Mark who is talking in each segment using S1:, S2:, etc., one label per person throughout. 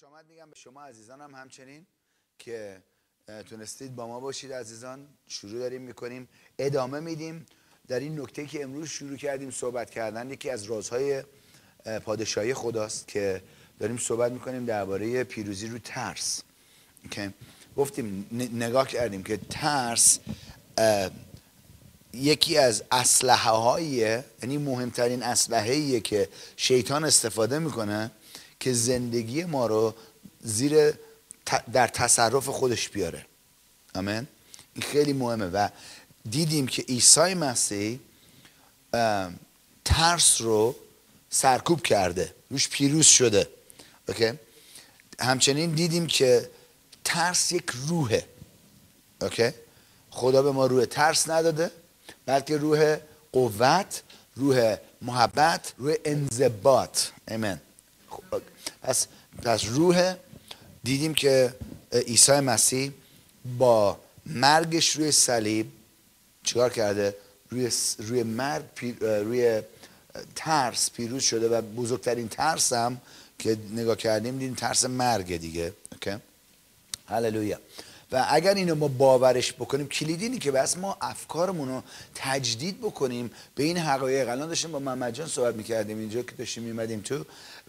S1: خوش آمد میگم به شما عزیزانم همچنین که تونستید با ما باشید عزیزان. شروع داریم می‌کنیم ادامه میدیم. در این نکته که امروز شروع کردیم صحبت کردن یکی از رازهای پادشاهی خداست که داریم صحبت می‌کنیم درباره پیروزی رو ترس. که گفتیم نگاه کردیم که ترس یکی از اسلحه هاییه یعنی مهمترین اسلحه که شیطان استفاده می‌کنه. که زندگی ما رو زیر در تصرف خودش بیاره. آمین؟ این خیلی مهمه و دیدیم که عیسی مسیح ترس رو سرکوب کرده. روش پیروز شده. اوکی؟ همچنین دیدیم که ترس یک روحه. اوکی؟ خدا به ما روح ترس نداده بلکه روح قوت روح محبت روح انضباط. ایمن پس پس روح دیدیم که عیسی مسیح با مرگش روی صلیب چیکار کرده؟ روی روی مرگ روی ترس پیروز شده و بزرگترین ترس هم که نگاه کردیم دیدیم ترس مرگ دیگه اوکی؟ هللویا. و اگر اینو ما باورش بکنیم کلید اینی که بس ما افکارمون رو تجدید بکنیم. به این حقایق الان داشتیم با محمد جان صحبت می‌کردیم اینجا که داشتیم میمدیم تو.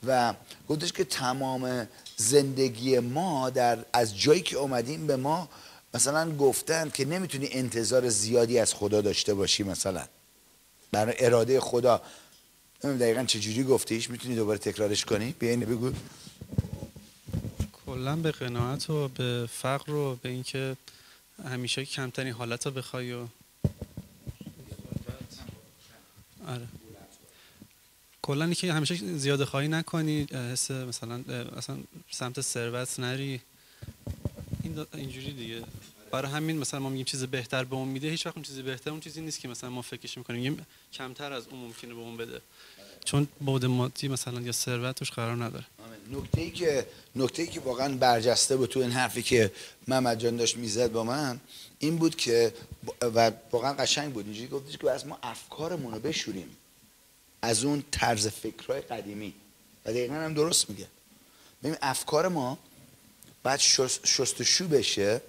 S1: و گفتش که تمام زندگی ما در از جایی که اومدیم به ما مثلا گفتن که نمی‌تونی انتظار زیادی از خدا داشته باشی مثلا. برای اراده خدا. دقیقا چجوری گفتیش می‌تونی دوباره تکرارش کنی؟ بیا بگو.
S2: کلا به قناعت و به فقر و به اینکه همیشه کمترین حالت رو بخوای و آره. کلا که همیشه زیاده خواهی نکنی حس مثلا مثلا سمت ثروت نری. این اینجوری دیگه. برای همین مثلا ما میگیم چیز بهتر به اون میده. هیچ وقت اون چیزی بهتر اون چیزی نیست که مثلا ما فکرش می‌کنیم. کمتر از اون ممکنه به اون بده. چون بود مادی مثلا یا ثروت توش قرار نداره.
S1: نکته ای که نکته ای که واقعا برجسته بود تو این حرفی که محمد جان داشت می‌زد با من این بود که و واقعا قشنگ بود. اینجوری گفتش که از ما افکارمون رو بشوریم. از اون طرز فکرهای قدیمی. و دقیقا هم درست میگه. ببین افکار ما باید شستشو بشه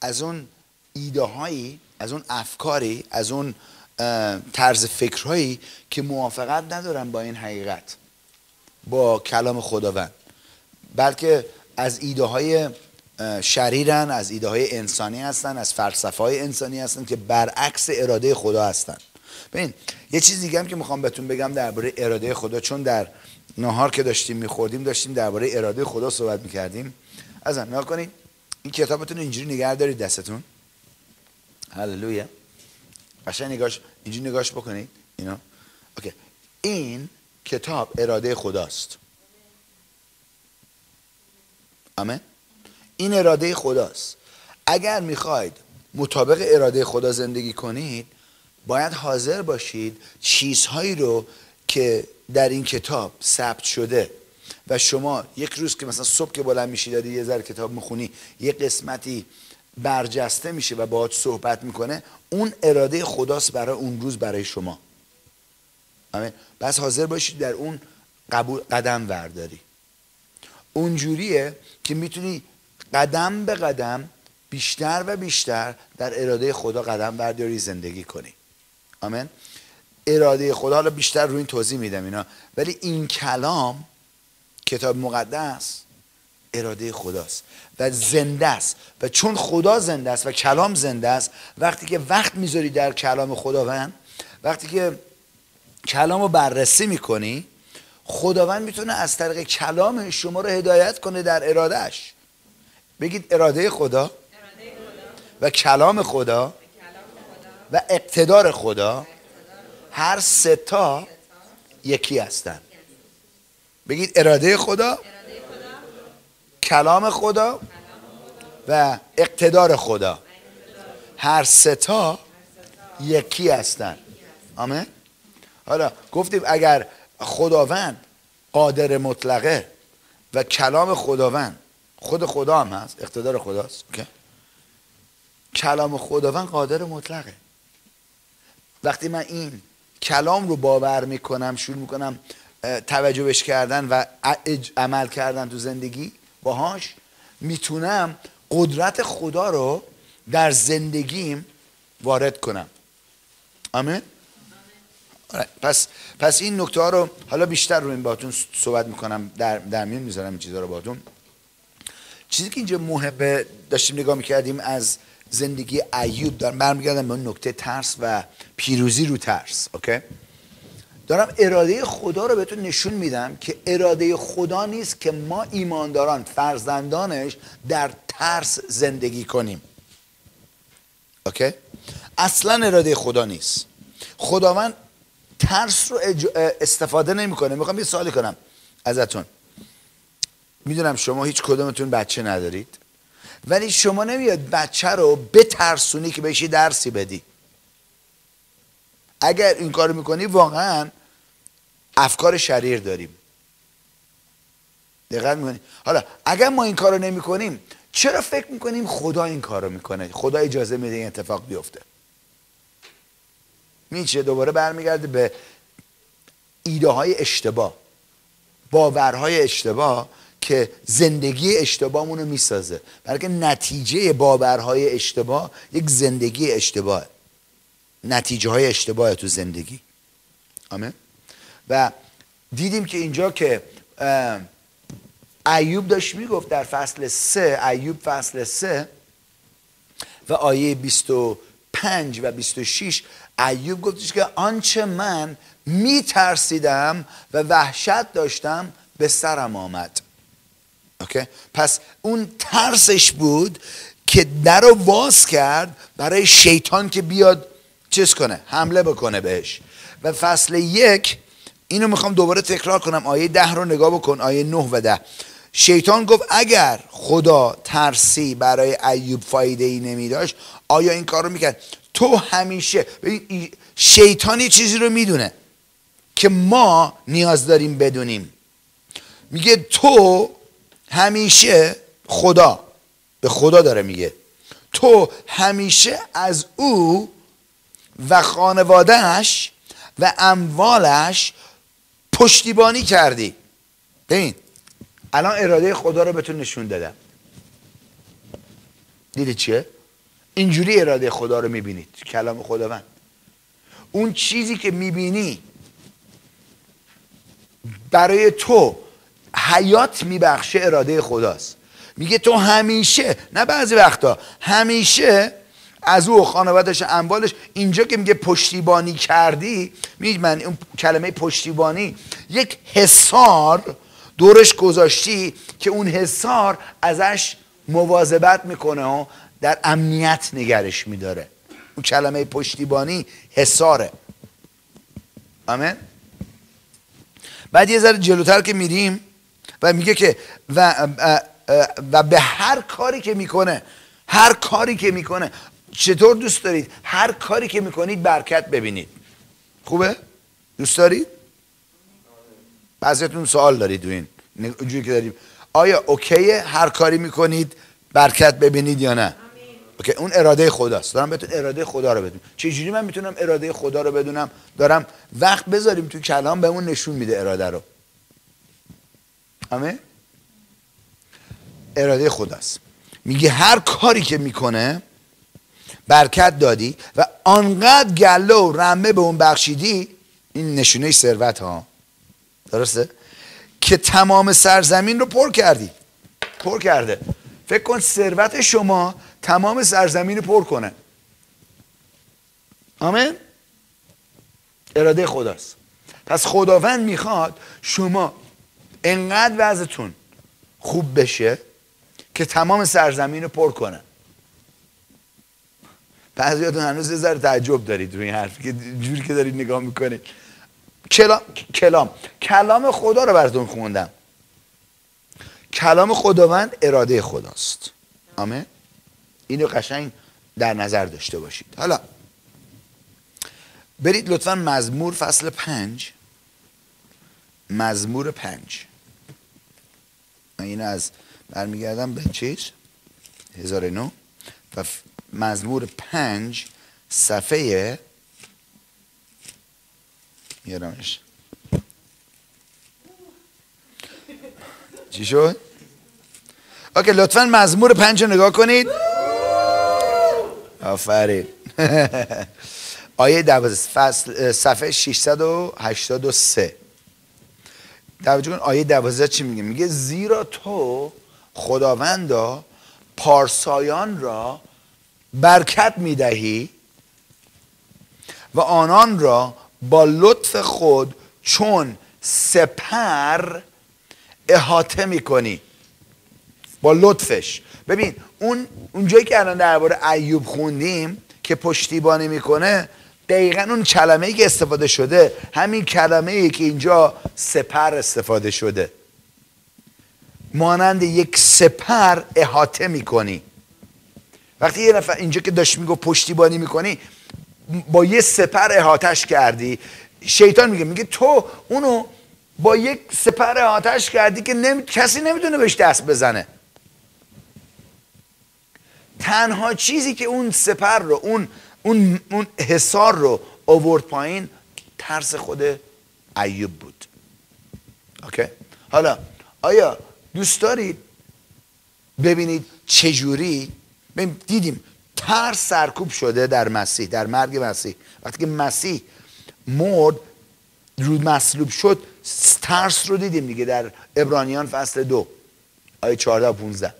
S1: از اون ایده هایی از اون افکاری از اون طرز فکرهایی که موافقت ندارن با این حقیقت با کلام خداوند. بلکه از ایده های شریرن از ایده های انسانی هستن از فلسفه های انسانی هستن که برعکس اراده خدا هستن. ببین یه چیز دیگه هم که می‌خوام بهتون بگم درباره اراده خدا چون در نهار که داشتیم میخوردیم داشتیم درباره اراده خدا صحبت می‌کردیم. از نگاه کنید این کتابتون اینجوری نگه دارید دستتون. هللویا. قشنگ نگاش اینجوری نگاش بکنید اینا. اوکی. این کتاب اراده خداست. آمین. این اراده خداست. اگر می‌خواید مطابق اراده خدا زندگی کنید باید حاضر باشید چیزهایی رو که در این کتاب ثبت شده و شما یک روز که مثلا صبح که بلند میشی داری یه ذره کتاب می‌خونی یه قسمتی برجسته میشه و باهات صحبت می‌کنه اون اراده خداست برای اون روز برای شما. آمین؟ بس حاضر باشید در اون قبول قدم ورداری. اونجوریه که می‌تونی قدم به قدم بیشتر و بیشتر در اراده خدا قدم برداری زندگی کنی. آمین. اراده خدا حالا بیشتر روی این توضیح میدم اینا. ولی این کلام کتاب مقدس اراده خداست و زنده است. و چون خدا زنده است و کلام زنده است وقتی که وقت می‌ذاری در کلام خداوند وقتی که کلام رو بررسی می‌کنی خداوند می‌تونه از طریق کلام شما رو هدایت کنه در ارادهش بگید اراده خدا. و کلام خدا و اقتدار خدا هر ستا یکی هستن. بگید اراده خدا کلام خدا و اقتدار خدا. هر ستا یکی هستن. آمین؟ حالا گفتیم اگر خداوند قادر مطلقه و کلام خداوند خود خدا هم هست اقتدار خداست کلام خداوند قادر مطلقه. وقتی من این کلام رو باور می‌کنم شروع می‌کنم توجه بهش کردن و عمل کردن تو زندگی باهاش می‌تونم قدرت خدا رو در زندگیم وارد کنم. آمین؟ آره، پس پس این نکته ها رو حالا بیشتر رو این باتون صحبت می‌کنم در در میون می‌ذارم این چیزها رو باتون چیزی که اینجا مهمه داشتیم نگاه می‌کردیم از زندگی ایوب دارم. برمیگردم به اون نکته ترس و پیروزی رو ترس اوکی؟ دارم اراده خدا رو بهتون نشون میدم که اراده خدا نیست که ما ایمانداران فرزندانش در ترس زندگی کنیم. اوکی؟ اصلا اراده خدا نیست. خداوند ترس رو استفاده نمی‌کنه. می‌خوام یه سوالی کنم ازتون. می‌دونم شما هیچ کدومتون بچه ندارید. ولی شما نمیاد بچه رو بترسونی که بهش درسی بدی. اگر این کارو می‌کنی واقعا افکار شریر داریم. دقت می‌کنی؟ حالا اگر ما این کارو نمی‌کنیم چرا فکر می‌کنیم خدا این کارو می‌کنه؟ خدا اجازه میده این اتفاق بیفته. میشه دوباره برمیگرده به ایده های اشتباه باورهای اشتباه. که زندگی اشتباهمون رو می‌سازه. بلکه نتیجه باورهای اشتباه یک زندگی اشتباه نتیجه های اشتباه تو زندگی. آمین. و دیدیم که اینجا که ایوب داشت می‌گفت در فصل سه ایوب فصل سه و آیه 25 و 26 ایوب گفتش که آنچه من میترسیدم و وحشت داشتم به سرم آمد. اوکی پس اون ترسش بود که در رو باز کرد برای شیطان که بیاد چیز کنه حمله بکنه بهش. و فصل یک اینو می‌خوام دوباره تکرار کنم. آیه ده رو نگاه بکن آیه نه و ده. شیطان گفت اگر خدا ترسی برای ایوب فایده ای نمی داشت آیا این کار رو می‌کرد؟ تو همیشه شیطان یه چیزی رو می‌دونه که ما نیاز داریم بدونیم. میگه تو همیشه خدا به خدا داره میگه. تو همیشه از او و خانوادهش و اموالش پشتیبانی کردی. ببین الان اراده خدا رو بهتون نشون دادم. دیدی چیه؟ اینجوری اراده خدا رو می‌بینید کلام خداوند. اون چیزی که می‌بینی برای تو حیات میبخشه اراده خداست. میگه تو همیشه نه بعضی وقتا همیشه از او خانوادش اموالش اینجا که میگه پشتیبانی کردی میگه من اون کلمه پشتیبانی یک حسار دورش گذاشتی که اون حسار ازش مواظبت می‌کنه و در امنیت نگرش میداره. اون کلمه پشتیبانی حساره آمین؟ بعد یه ذره جلوتر که میریم و میگه که و, و به هر کاری که می‌کنه هر کاری که می‌کنه چطور دوست دارید؟ هر کاری که می‌کنید برکت ببینید. خوبه؟ دوست دارید؟ بعضیتون سوال دارید این اونجوری که داریم. آیا اوکیه هر کاری می‌کنید برکت ببینید یا نه؟ اوکی اون اراده خداست. دارم بهتون اراده خدا رو بدونم چجوری من می‌تونم اراده خدا رو بدونم؟ دارم وقت بذاریم تو کلام بهمون نشون میده اراده رو. همه؟ اراده خداست میگه هر کاری که می‌کنه برکت دادی و آنقدر گله و رمه به اون بخشیدی این نشونه ثروت ها. درسته؟ که تمام سرزمین رو پر کردی. پر کرده. فکر کن ثروت شما تمام سرزمین رو پر کنه. آمین؟ اراده خداست. پس خداوند می‌خواد شما انقدر وضعتون خوب بشه که تمام سرزمین رو پر کنه. بعضیاتون هنوز یه ذره تعجب دارید روی این حرفی که جوری که دارید نگاه می‌کنید. کلام کلام. کلام خدا رو براتون خوندم. کلام خداوند اراده خداست. آمین؟ اینو قشنگ در نظر داشته باشید. حالا برید لطفا مزمور فصل پنج. مزمور پنج. من اینو از برمیگردم به چیز؟ نو و مزمور پنج صفحه میارمش. چی شد؟ اوکی لطفا مزمور پنج رو نگاه کنید. آفرین. آیه دوازده فصل صفحه 683 توجه کن آیه دوازده چی میگه؟ میگه زیرا تو خداوندا پارسایان را برکت می‌دهی و آنان را با لطف خود چون سپر احاطه می‌کنی. با لطفش. ببین اون اونجایی که الان درباره ایوب خوندیم که پشتیبانی می‌کنه دقیقا اون کلمه ای که استفاده شده همین کلمه ای که اینجا سپر استفاده شده. مانند یک سپر احاطه می‌کنی. وقتی یه نفر اینجا که داشت میگو پشتیبانی می‌کنی با یه سپر احاتش کردی. شیطان میگه میگه تو اونو با یک سپر احاتش کردی که نمی... کسی نمی‌تونه بهش دست بزنه. تنها چیزی که اون سپر رو اون اون اون حصار رو آورد پایین ترس خود ایوب بود. اوکی؟ حالا آیا دوست دارید ببینید چجوری؟ دیدیم ترس سرکوب شده در مسیح در مرگ مسیح. وقتی که مسیح مرد رو مصلوب شد ترس رو دیدیم دیگه در ابرانیان فصل دو آیه 14 و 15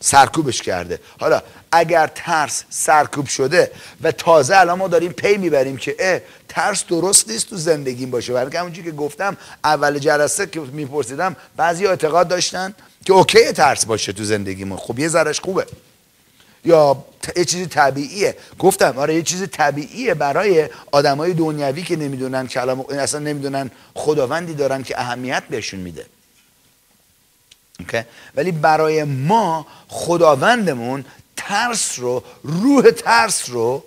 S1: سرکوبش کرده. حالا اگر ترس سرکوب شده و تازه الان ما داریم پی می‌بریم که اه ترس درست نیست تو زندگیم باشه. برای همونجوری که گفتم اول جلسه که میپرسیدم بعضی اعتقاد داشتن که اوکی ترس باشه تو زندگیمون. خب یه ذرش خوبه. یا یه چیزی طبیعیه. گفتم آره یه چیز طبیعیه برای آدمای دنیوی که نمی‌دونن کلام اصلا نمی‌دونن خداوندی دارن که اهمیت بهشون میده. Okay? ولی برای ما خداوندمون ترس رو روح ترس رو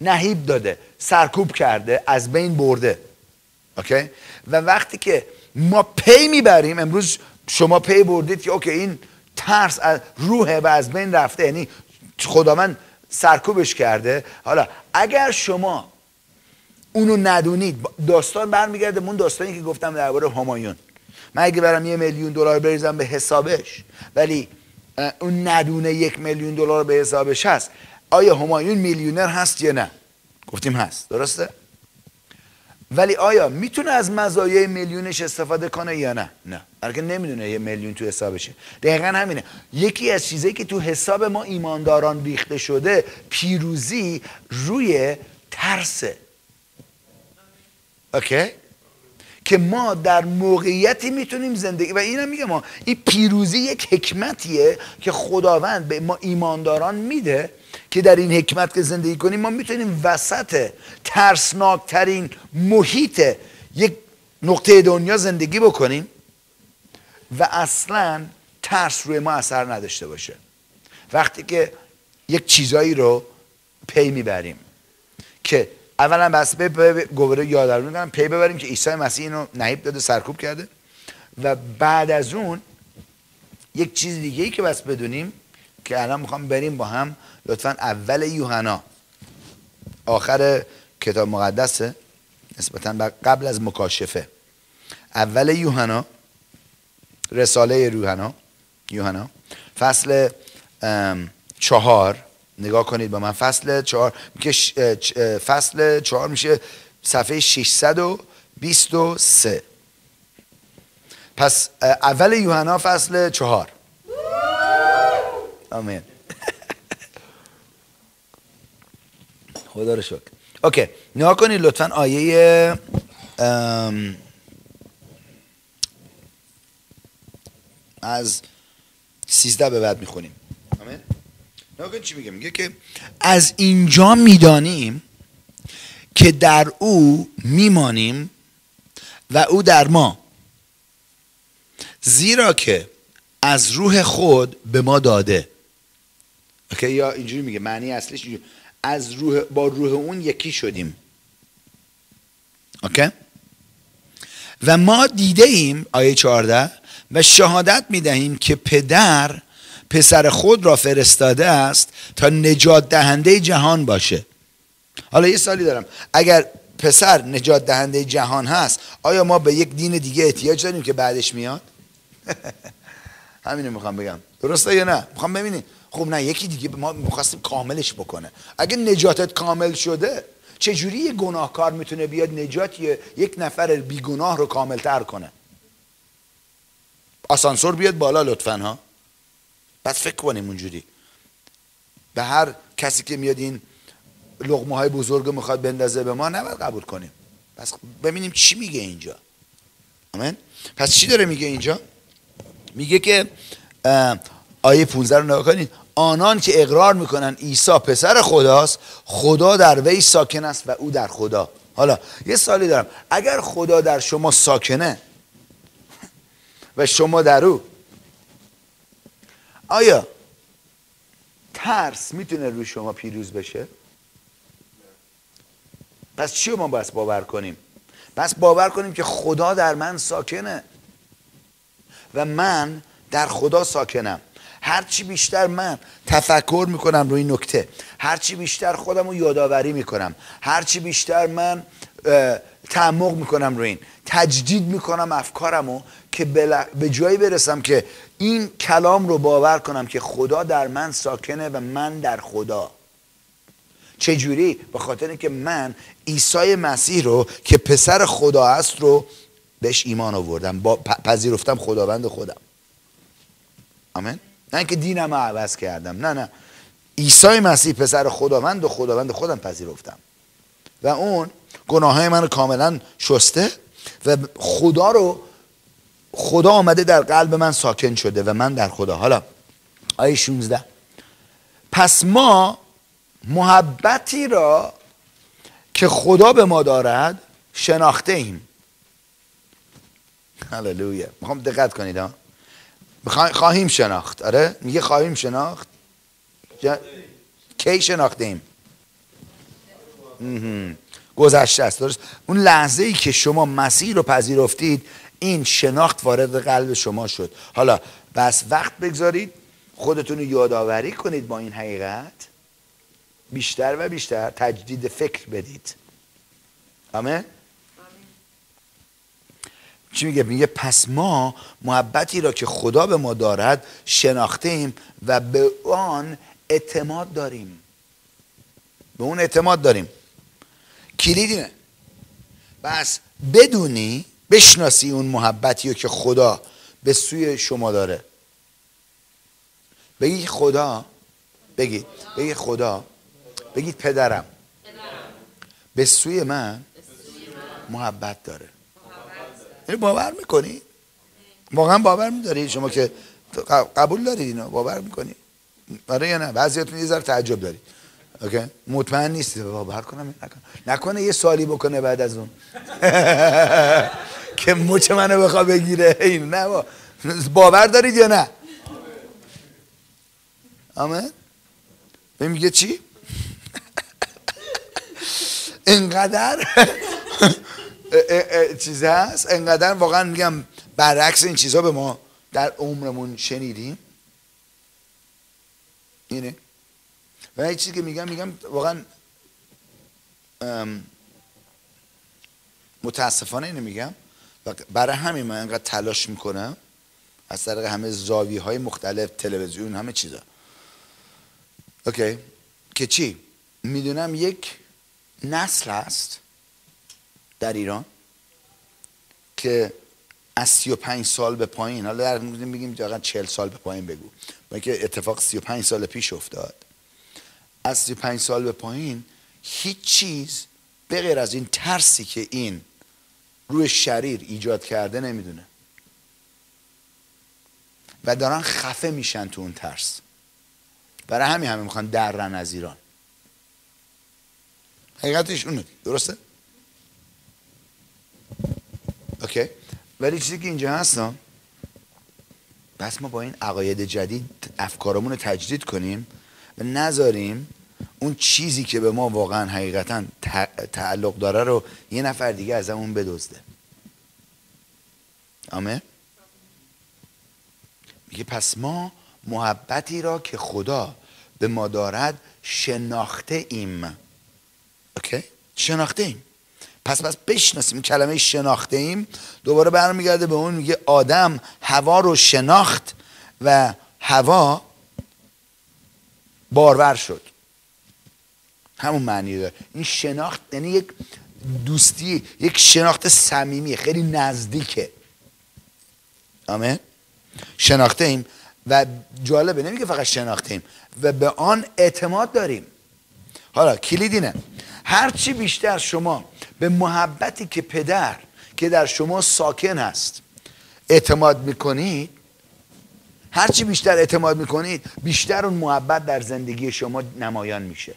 S1: نهیب داده سرکوب کرده از بین برده. okay؟ و وقتی که ما پی می‌بریم امروز شما پی بردید که okay این ترس از روحه و از بین رفته یعنی خداوند سرکوبش کرده. حالا اگر شما اونو ندونید داستان برمیگرده اون داستانی که گفتم درباره همایون. من اگه برم یه میلیون دلار بریزم به حسابش ولی اون ندونه یک میلیون دلار به حسابش هست. آیا همایون میلیونر هست یا نه؟ گفتیم هست. درسته؟ ولی آیا می‌تونه از مزایای میلیونش استفاده کنه یا نه؟ نه. که نمی‌دونه یه میلیون تو حسابشه. دقیقا همینه. یکی از چیزایی که تو حساب ما ایمانداران ریخته شده پیروزی روی ترسه اوکی؟ که ما در موقعیتی می‌تونیم زندگی و اینم میگه ما این پیروزی یک حکمتیه که خداوند به ما ایمانداران میده که در این حکمت که زندگی کنیم ما می‌تونیم وسط ترسناکترین محیط یک نقطه دنیا زندگی بکنیم و اصلا ترس روی ما اثر نداشته باشه. وقتی که یک چیزایی رو پی می‌بریم که اولا بس به گوره یادآوری می‌کنم پی ببریم که عیسی مسیح اینو نهیب داده سرکوب کرده. و بعد از اون یک چیز دیگه ای که بس بدونیم که الان می‌خوام بریم با هم لطفا اول یوحنا. آخر کتاب مقدسه نسبتا قبل از مکاشفه. اول یوحنا رساله یوحنا یوحنا فصل چهار. نگاه کنید با من. فصل چهار فصل چهار میشه صفحه 623 پس اول یوحنا فصل چهار. آمین. خدا رو شکر. اوکی نگاه کنید لطفا آیه از سیزده به بعد می‌خونیم. نگاه چی میگه؟ میگه که از اینجا می‌دانیم که در او میمانیم و او در ما. زیرا که از روح خود به ما داده. اوکی؟ یا اینجوری میگه معنی اصلیش اینجوری. از روح با روح اون یکی شدیم. اوکی؟ و ما دیده ایم آیه 14 و شهادت می‌دهیم که پدر پسر خود را فرستاده است تا نجات دهنده جهان باشه. حالا یه سالی دارم. اگر پسر نجات دهنده جهان هست آیا ما به یک دین دیگه احتیاج داریم که بعدش میاد؟ همینو می‌خوام بگم. درسته یا نه؟ می‌خوام ببینید خب نه یکی دیگه ما می‌خواستیم کاملش بکنه. اگه نجاتت کامل شده چجوری یه گناهکار می‌تونه بیاد نجات یک نفر بیگناه رو کاملتر کنه؟ آسانسور بیاد بالا لطفا ها؟ پس فکر کنیم اونجوری. به هر کسی که میاد این لغمه های بزرگ می‌خواد بندازه به ما نباید قبول کنیم. پس ببینیم چی میگه اینجا. آمین؟ پس چی داره میگه اینجا؟ میگه که آیه 15 رو نگاه کنید. آنان که اقرار می‌کنن عیسی پسر خداست خدا در وی ساکن است و او در خدا. حالا یه سالی دارم. اگر خدا در شما ساکنه و شما در او آیا ترس می‌تونه روی شما پیروز بشه؟ پس چی ما باید باور کنیم؟ پس باور کنیم که خدا در من ساکنه و من در خدا ساکنم. هرچی بیشتر من تفکر می‌کنم روی نکته. هرچی بیشتر خودم رو یادآوری می‌کنم. هرچی بیشتر من تعمق می‌کنم روی این. تجدید می‌کنم افکارمو که به جایی برسم که این کلام رو باور کنم که خدا در من ساکنه و من در خدا. چجوری؟ به خاطر که من عیسی مسیح رو که پسر خدا است رو بهش ایمان آوردم. با پذیرفتم خداوند خودم. آمین؟ نه اینکه دینم رو عوض کردم. نه نه. عیسی مسیح پسر خداوند و خداوند خودم پذیرفتم. و اون گناه های من رو کاملا شسته و خدا رو خدا آمده در قلب من ساکن شده و من در خدا. حالا آیه 16 پس ما محبتی را که خدا به ما دارد شناخته ایم. هللویا می‌خوام دقت کنید ها. خواهیم شناخت. آره میگه خواهیم شناخت. کی شناخته ایم؟ گذشته است درست. اون لحظه ای که شما مسیح رو پذیرفتید این شناخت وارد قلب شما شد. حالا بس وقت بگذارید خودتون رو یادآوری کنید با این حقیقت. بیشتر و بیشتر تجدید فکر بدید. آمین؟ چی میگه؟ میگه پس ما محبتی را که خدا به ما دارد شناخته ایم و به آن اعتماد داریم. به اون اعتماد داریم. کلید اینه بس بدونی بشناسی اون محبتی رو که خدا به سوی شما داره. بگید خدا بگید بگید خدا بگید پدرم. به سوی من محبت داره. یعنی باور می‌کنی؟ واقعا باور میداری شما که قبول دارید اینو؟ باور می‌کنی؟ آره یا نه؟ بعضیاتون یه ذره تعجب دارید. اوکی؟ مطمئن نیستی؟ باور کنم نکنه نکنه یه سوالی بکنه بعد از اون. که مچ منو بخوا بگیره. این نه باور دارید یا نه؟ آمین؟ میگه چی؟ اینقدر چیز هست؟ انقدر واقعا میگم برعکس این چیزها به ما در عمرمون شنیدیم. اینه و این چیزی که میگم میگم واقعا متاسفانه اینو میگم. و برای همین من انقدر تلاش می‌کنم از طریق همه زاوی های مختلف تلویزیون همه چیزا. اوکی. که چی؟ می‌دونم یک نسل هست در ایران که از 35 سال به پایین حالا در میگیم واقعا 40 سال به پایین بگو. با که اتفاق 35 سال پیش افتاد. از 35 سال به پایین هیچ چیز به غیر از این ترسی که این روی شریر ایجاد کرده نمی‌دونه. و دارن خفه میشن تو اون ترس. برای همین همه می‌خوان درن از ایران. حقیقتش اونه درسته؟ اوکی. ولی چیزی که اینجا هستم بس ما با این عقاید جدید افکارمون رو تجدید کنیم و نذاریم اون چیزی که به ما واقعا حقیقتا تعلق داره رو یه نفر دیگه از اون بدزده. آمه میگه پس ما محبتی را که خدا به ما دارد شناخته ایم. اوکی؟ شناخته ایم. پس پس بشناسیم کلمه شناخته ایم. دوباره برمیگرده به اون میگه آدم هوا رو شناخت و هوا بارور شد. همون معنی داره. این شناخت یعنی یک دوستی یک شناخت صمیمی خیلی نزدیکه. آمین؟ شناخته ایم و جالبه نمیگه فقط شناخته ایم و به آن اعتماد داریم. حالا کلید اینه هرچی بیشتر شما به محبتی که پدر که در شما ساکن هست اعتماد می‌کنید هرچی بیشتر اعتماد می‌کنید بیشتر اون محبت در زندگی شما نمایان میشه.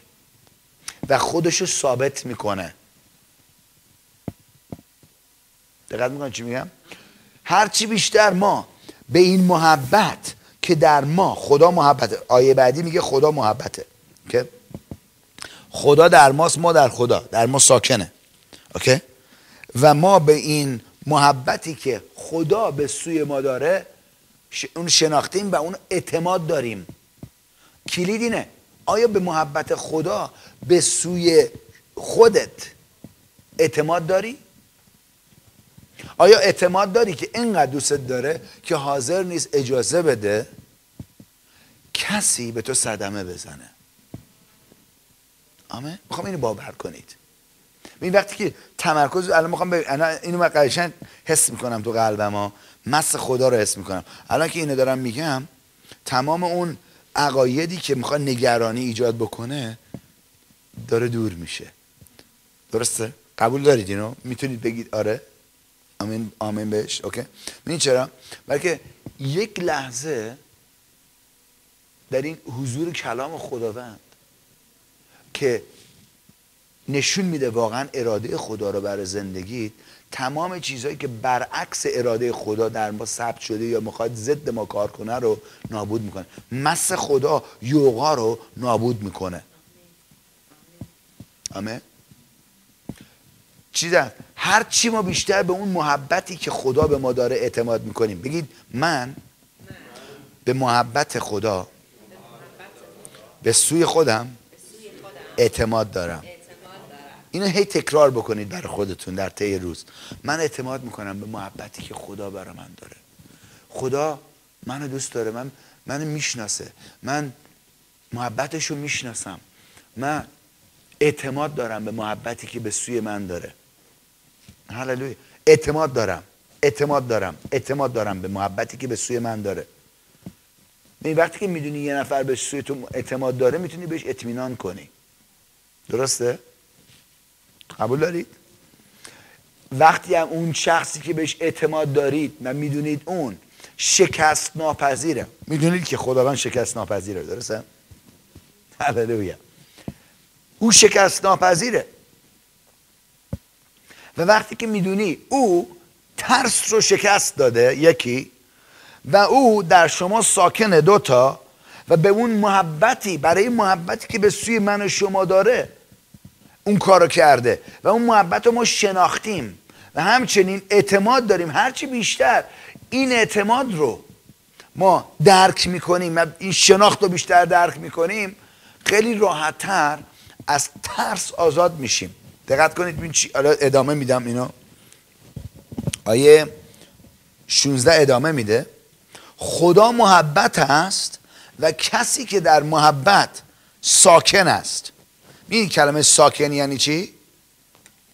S1: و خودشو ثابت می‌کنه. دقت می‌کنید چی میگم؟ هرچی بیشتر ما به این محبت که در ما خدا محبته. آیه بعدی میگه خدا محبته. که خدا در ماست ما در خدا. در ما ساکنه. اوکی؟ و ما به این محبتی که خدا به سوی ما داره اون شناختیم و اون اعتماد داریم. کلید اینه. آیا به محبت خدا به سوی خودت اعتماد داری؟ آیا اعتماد داری که اینقدر دوست داره که حاضر نیست اجازه بده کسی به تو صدمه بزنه؟ آمه می‌خوام اینو باور کنید. این وقتی که تمرکز الان می‌خوام به اینو من قشنگ حس می‌کنم تو قلبم ها. مس خدا رو حس می‌کنم. الان که اینو دارم میگم تمام اون عقایدی که می‌خواد نگرانی ایجاد بکنه داره دور میشه. درسته؟ قبول دارید اینو؟ می‌تونید بگید آره. آمین آمین بهش. اوکی. ببین چرا؟ بلکه یک لحظه در این حضور کلام خداوند که نشون میده واقعا اراده خدا رو برای زندگی تمام چیزهایی که برعکس اراده خدا در ما ثبت شده یا می‌خواد ضد ما کار کنه رو نابود می‌کنه. مس خدا یوغا رو نابود می‌کنه. آمین. چیزا هر چی ما بیشتر به اون محبتی که خدا به ما داره اعتماد می‌کنیم. بگید من به محبت خدا به سوی خودم اعتماد دارم. اینو هی تکرار بکنید برای خودتون در طی روز. من اعتماد می‌کنم به محبتی که خدا برای من داره. خدا منو دوست داره من منو می‌شناسه. من محبتش رو می‌شناسم. من اعتماد دارم به محبتی که به سوی من داره. هللویا. اعتماد دارم. اعتماد دارم. اعتماد دارم به محبتی که به سوی من داره. این وقتی که می‌دونی یه نفر به سوی تو اعتماد داره می‌تونی بهش اطمینان کنی. درسته؟ قبول دارید؟ وقتی هم اون شخصی که بهش اعتماد دارید و می‌دونید اون شکست ناپذیره. می‌دونید که خداوند شکست ناپذیره درسته؟ هللویا. او شکست ناپذیره و وقتی که می‌دونی او ترس رو شکست داده یکی و او در شما ساکنه دوتا و به اون محبتی برای محبتی که به سوی من و شما داره اون کارو کرده. و اون محبت رو ما شناختیم. و همچنین اعتماد داریم. هرچی بیشتر این اعتماد رو ما درک می‌کنیم. و این شناخت رو بیشتر درک می‌کنیم. خیلی راحتتر از ترس آزاد میشیم. دقت کنید ببین چی ادامه میدم اینو. آیه 16 ادامه میده. خدا محبت است و کسی که در محبت ساکن است. این کلمه ساکن یعنی چی؟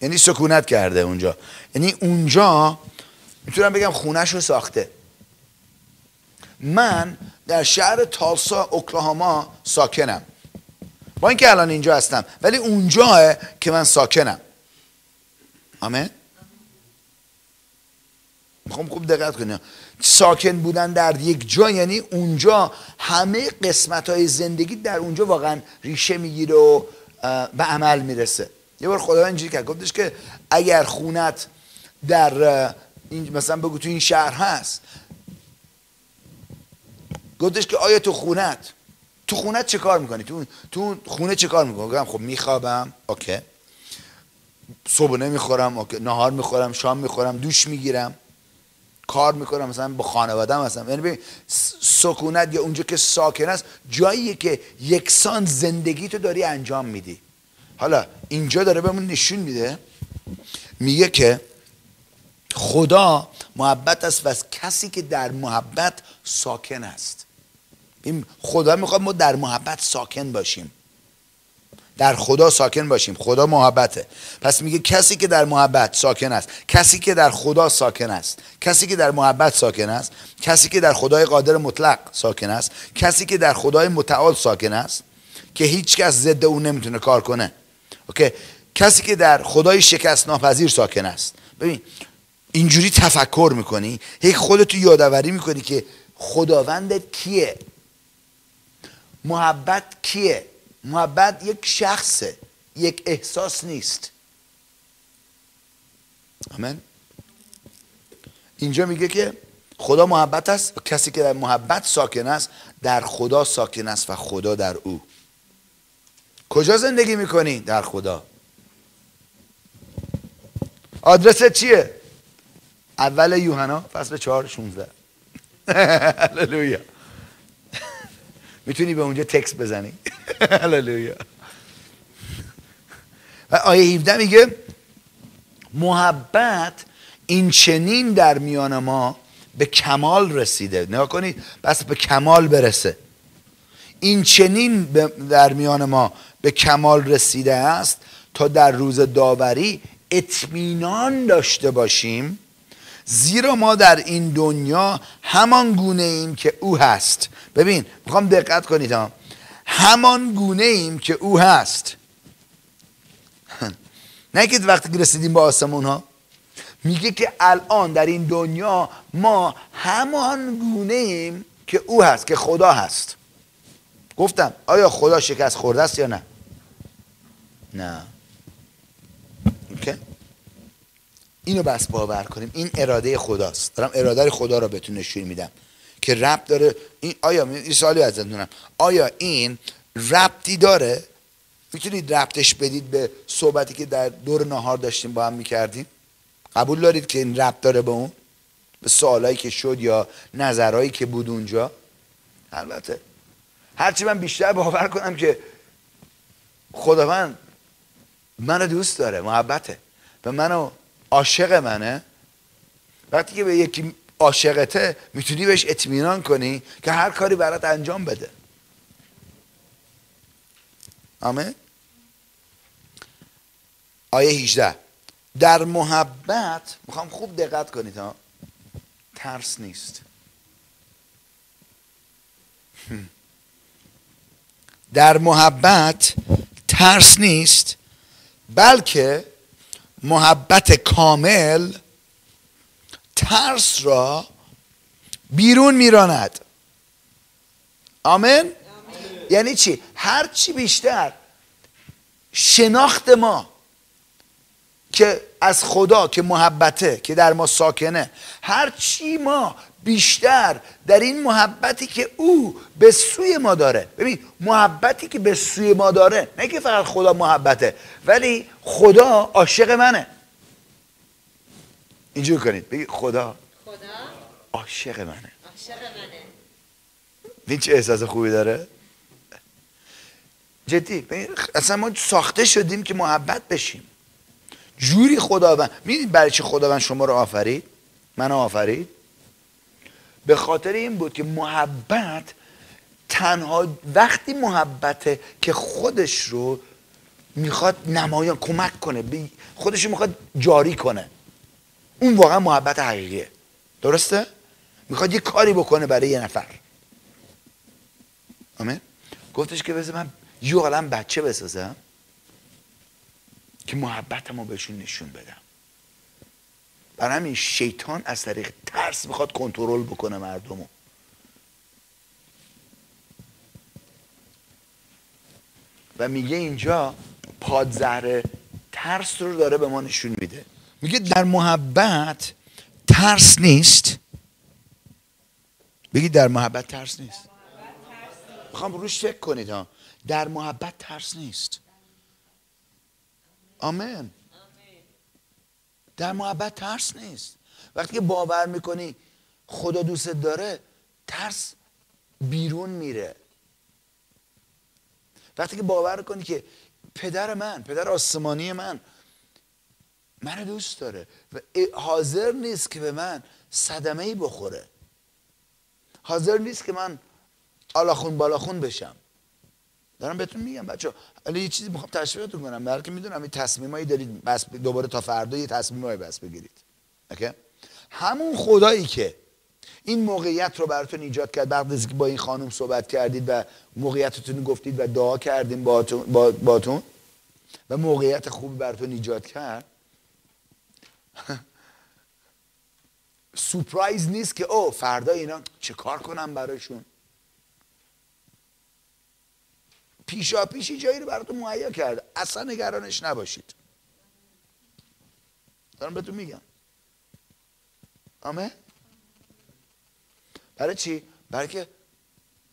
S1: یعنی سکونت کرده اونجا. یعنی اونجا می‌تونم بگم خونش رو ساخته. من در شهر تالسا اوکلاهاما ساکنم. با اینکه الان اینجا هستم ولی اونجاه که من ساکنم. آمین؟ می‌خوام خوب دقت کنیم ساکن بودن در یک جا یعنی اونجا همه قسمت های زندگی در اونجا واقعا ریشه می‌گیره و به عمل می‌رسه. یه بار خدا اینجوری کرد. گفتش که اگر خونت در این مثلا بگو تو این شهر هست. گفتش که آیا تو خونت؟ تو خونه چه کار می‌کنی؟ تو تو خونه چه کار می‌کنی؟ گفتم خب میخوابم. okay. صبحونه می‌خورم okay. نهار می‌خورم شام می‌خورم دوش می‌گیرم. کار می‌کنم مثلا با خانوادم هستم. یعنی ببین سکونت یا اونجا که ساکن است جاییه که یکسان زندگی تو داری انجام میدی. حالا اینجا داره بهمون نشون میده. میگه که خدا محبت است و از کسی که در محبت ساکن است. این خدا می‌خواد ما در محبت ساکن باشیم. در خدا ساکن باشیم. خدا محبته. پس میگه کسی که در محبت ساکن است کسی که در خدا ساکن است کسی که در محبت ساکن است کسی که در خدای قادر مطلق ساکن است کسی که در خدای متعال ساکن است که هیچ کس ضد او نمی‌تونه کار کنه. اوکی؟ کسی که در خدای شکست ناپذیر ساکن است. ببین اینجوری تفکر می‌کنی هی خودتو یادآوری می‌کنی که خداوندت کیه؟ محبت کیه؟ محبت یک شخصه یک احساس نیست. آمین. اینجا میگه که خدا محبت است. کسی که در محبت ساکن است در خدا ساکن است و خدا در او. کجا زندگی می‌کنی؟ در خدا؟ آدرس چیه؟ اول یوحنا فصل چهار شونزه هللویا. می‌تونی به اونجا تکس بزنی. هللویا. و آیه 17 میگه محبت این چنین در میان ما به کمال رسیده. نگاه کنید بس به کمال برسه. این چنین در میان ما به کمال رسیده است تا در روز داوری اطمینان داشته باشیم زیرا ما در این دنیا همان گونه ایم که او هست ببین می‌خوام دقت کنید ها. همان گونه ایم که او هست. نه که وقتی رسیدیم به آسمون ها. میگه که الان در این دنیا ما همان گونه ایم که او هست که خدا هست. گفتم آیا خدا شکست خورده است یا نه؟ نه. اوکی. اینو بس باور کنیم. این اراده خداست. دارم اراده خدا رو بهتون نشون میدم. که ربط داره این آیا این سوالی ازت دونم آیا این ربطی داره؟ می‌تونید ربطش بدید به صحبتی که در دور نهار داشتیم با هم می‌کردیم؟ قبول دارید که این ربط داره به اون؟ به سوالایی که شد یا نظرهایی که بود اونجا؟ البته. هرچی من بیشتر باور کنم که خداوند منو دوست داره محبته. و منو عاشق منه. وقتی که به یکی عاشقته می‌تونی بهش اطمینان کنی که هر کاری برات انجام بده. آمین؟ آیه 18 در محبت می‌خوام خوب دقت کنید ها. ترس نیست. در محبت ترس نیست بلکه محبت کامل ترس را بیرون میراند. آمین؟ یعنی چی؟ هر چی بیشتر شناخت ما که از خدا که محبته که در ما ساکنه هر چی ما بیشتر در این محبتی که او به سوی ما داره. ببین محبتی که به سوی ما داره نه که فقط خدا محبته ولی خدا عاشق منه. اینجور کنید. بگید خدا. خدا؟ عاشق منه. عاشق منه. این چه احساس خوبی داره؟ جدی. اصلا ما ساخته شدیم که محبت بشیم. جوری خداوند. می‌دید برای چی خداوند شما رو آفرید؟ من آفرید؟ به خاطر این بود که محبت تنها وقتی محبته که خودش رو می‌خواد نمایان کمک کنه خودش رو می‌خواد جاری کنه. اون واقعا محبت حقیقیه. درسته؟ می‌خواد یه کاری بکنه برای یه نفر. آمین؟ گفتش که بذار من یه عالم بچه بسازم که محبتمو بهشون نشون بدم. برای همین شیطان از طریق ترس می‌خواد کنترل بکنه مردمو. و میگه اینجا پادزهر ترس رو داره به ما نشون میده. میگه در محبت ترس نیست. بگید در محبت ترس نیست. می‌خوام روش فکر کنید ها. در محبت ترس نیست. آمین. در محبت ترس نیست. وقتی که باور می‌کنی خدا دوست داره ترس بیرون میره. وقتی که باور کنی که پدر من پدر آسمانی من منو دوست داره. و حاضر نیست که به من صدمه ای بخوره. حاضر نیست که من آلاخون بالاخون بشم. دارم بهتون میگم بچه حالا یه چیزی می‌خوام تشویقتون کنم بلکه می‌دونم این تصمیمایی دارید بس دوباره تا فردا یه تصمیمایی بس بگیرید. okay؟ همون خدایی که این موقعیت رو براتون ایجاد کرد بعد از که با این خانم صحبت کردید و موقعیتتون گفتید و دعا کردیم باتون, باتون و موقعیت خوبی براتون ایجاد کرد surprise نیست که او فردا اینا چه کار کنم براشون؟ پیشا پیشی جایی رو براتون مهیا کرده. اصلا نگرانش نباشید. دارم بهتون میگم. آمه برای چی؟ برای که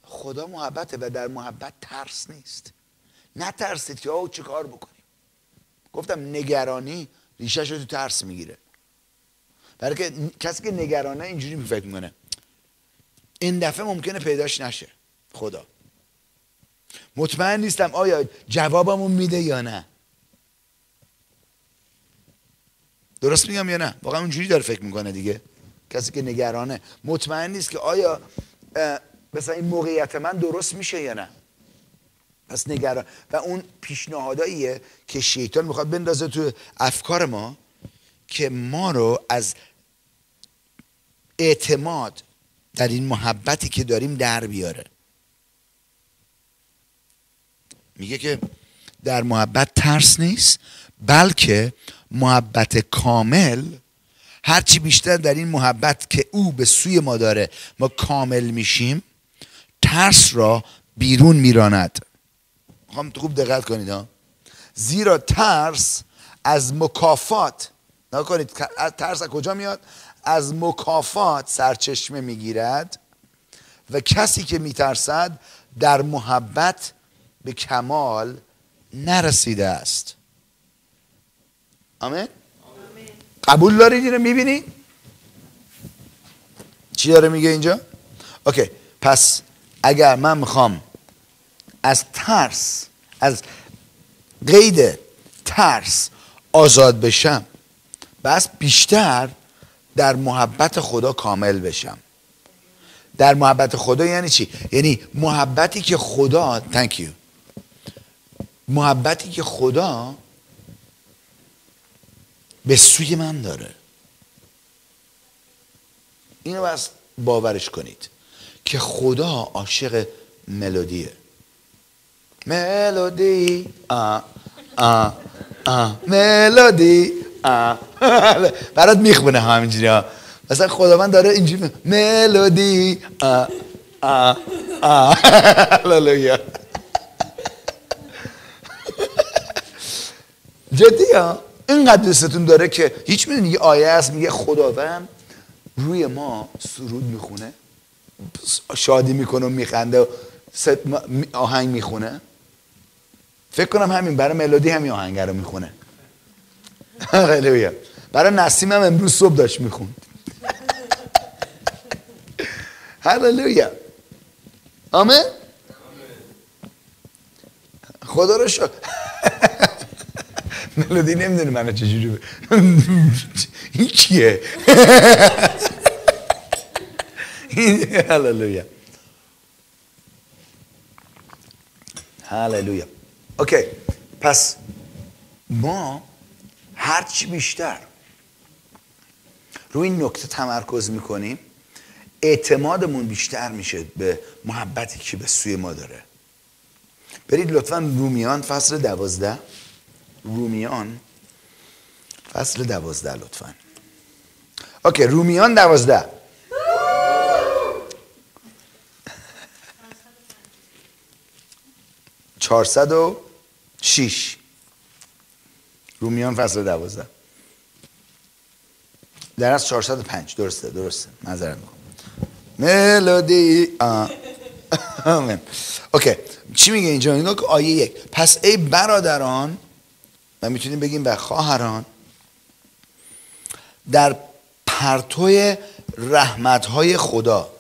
S1: خدا محبته و در محبت ترس نیست. نترسید که او چه کار بکنیم؟ گفتم نگرانی ریشهش رو تو ترس می‌گیره. برای که کسی که نگرانه اینجوری فکر می‌کنه. این دفعه ممکنه پیداش نشه. خدا. مطمئن نیستم آیا جوابمون میده یا نه. درست میگم یا نه؟ واقعا اونجوری داره فکر می‌کنه دیگه. کسی که نگرانه. مطمئن نیست که آیا مثلا این موقعیت من درست میشه یا نه. پس نگران و اون پیشنهاداییه که شیطان می‌خواد بندازه تو افکار ما که ما رو از اعتماد در این محبتی که داریم در بیاره. میگه که در محبت ترس نیست بلکه محبت کامل هرچی بیشتر در این محبت که او به سوی ما داره ما کامل میشیم ترس را بیرون میراند. می‌خوام خوب دقت کنید ها. زیرا ترس از مکافات کنید ترس از کجا میاد؟ از مکافات سرچشمه می‌گیرد و کسی که میترسد در محبت به کمال نرسیده است. آمین؟ قبول دارید اینو می‌بینی؟ چی داره میگه اینجا؟ اوکی پس اگر من می‌خوام از ترس از قید ترس آزاد بشم. بس بیشتر در محبت خدا کامل بشم. در محبت خدا یعنی چی؟ یعنی محبتی که خدا thank you. محبتی که خدا به سوی من داره. اینو بس باورش کنید که خدا عاشق ملودیه. ملودی آ آ آ ملودی آ برات می‌خونه همینجوری ها. مثلا خداوند داره اینجوری ملودی آ آ آ هللویا. جدی ها؟ اینقدر دوستتون داره که هیچ می‌دونی یه آیه هست میگه خداوند روی ما سرود می‌خونه شادی می‌کنه و میخنده و آهنگ می‌خونه. فکر کنم همین برای ملودی همین آهنگ رو می‌خونه. برای نسیم هم امروز صبح داشت می‌خوند. هللویا. آمین؟ خدا رو شد ملودی نمی‌دونه منو چجوری این کیه هللویا. هللویا. اوکی پس ما هرچی بیشتر روی این نکته تمرکز می‌کنیم اعتمادمون بیشتر میشه به محبتی که به سوی ما داره. برید لطفا رومیان فصل دوازده. رومیان فصل دوازده لطفا. اوکی رومیان دوازده. چهارصد و شیش. رومیان فصل دوازده. در از 405 درسته درسته. نظر می‌کنم ملودی آمین. اوکی. چی میگه اینجا؟ اینو که آیه یک. پس ای برادران و می‌تونیم بگیم به خواهران در پرتوی رحمتهای خدا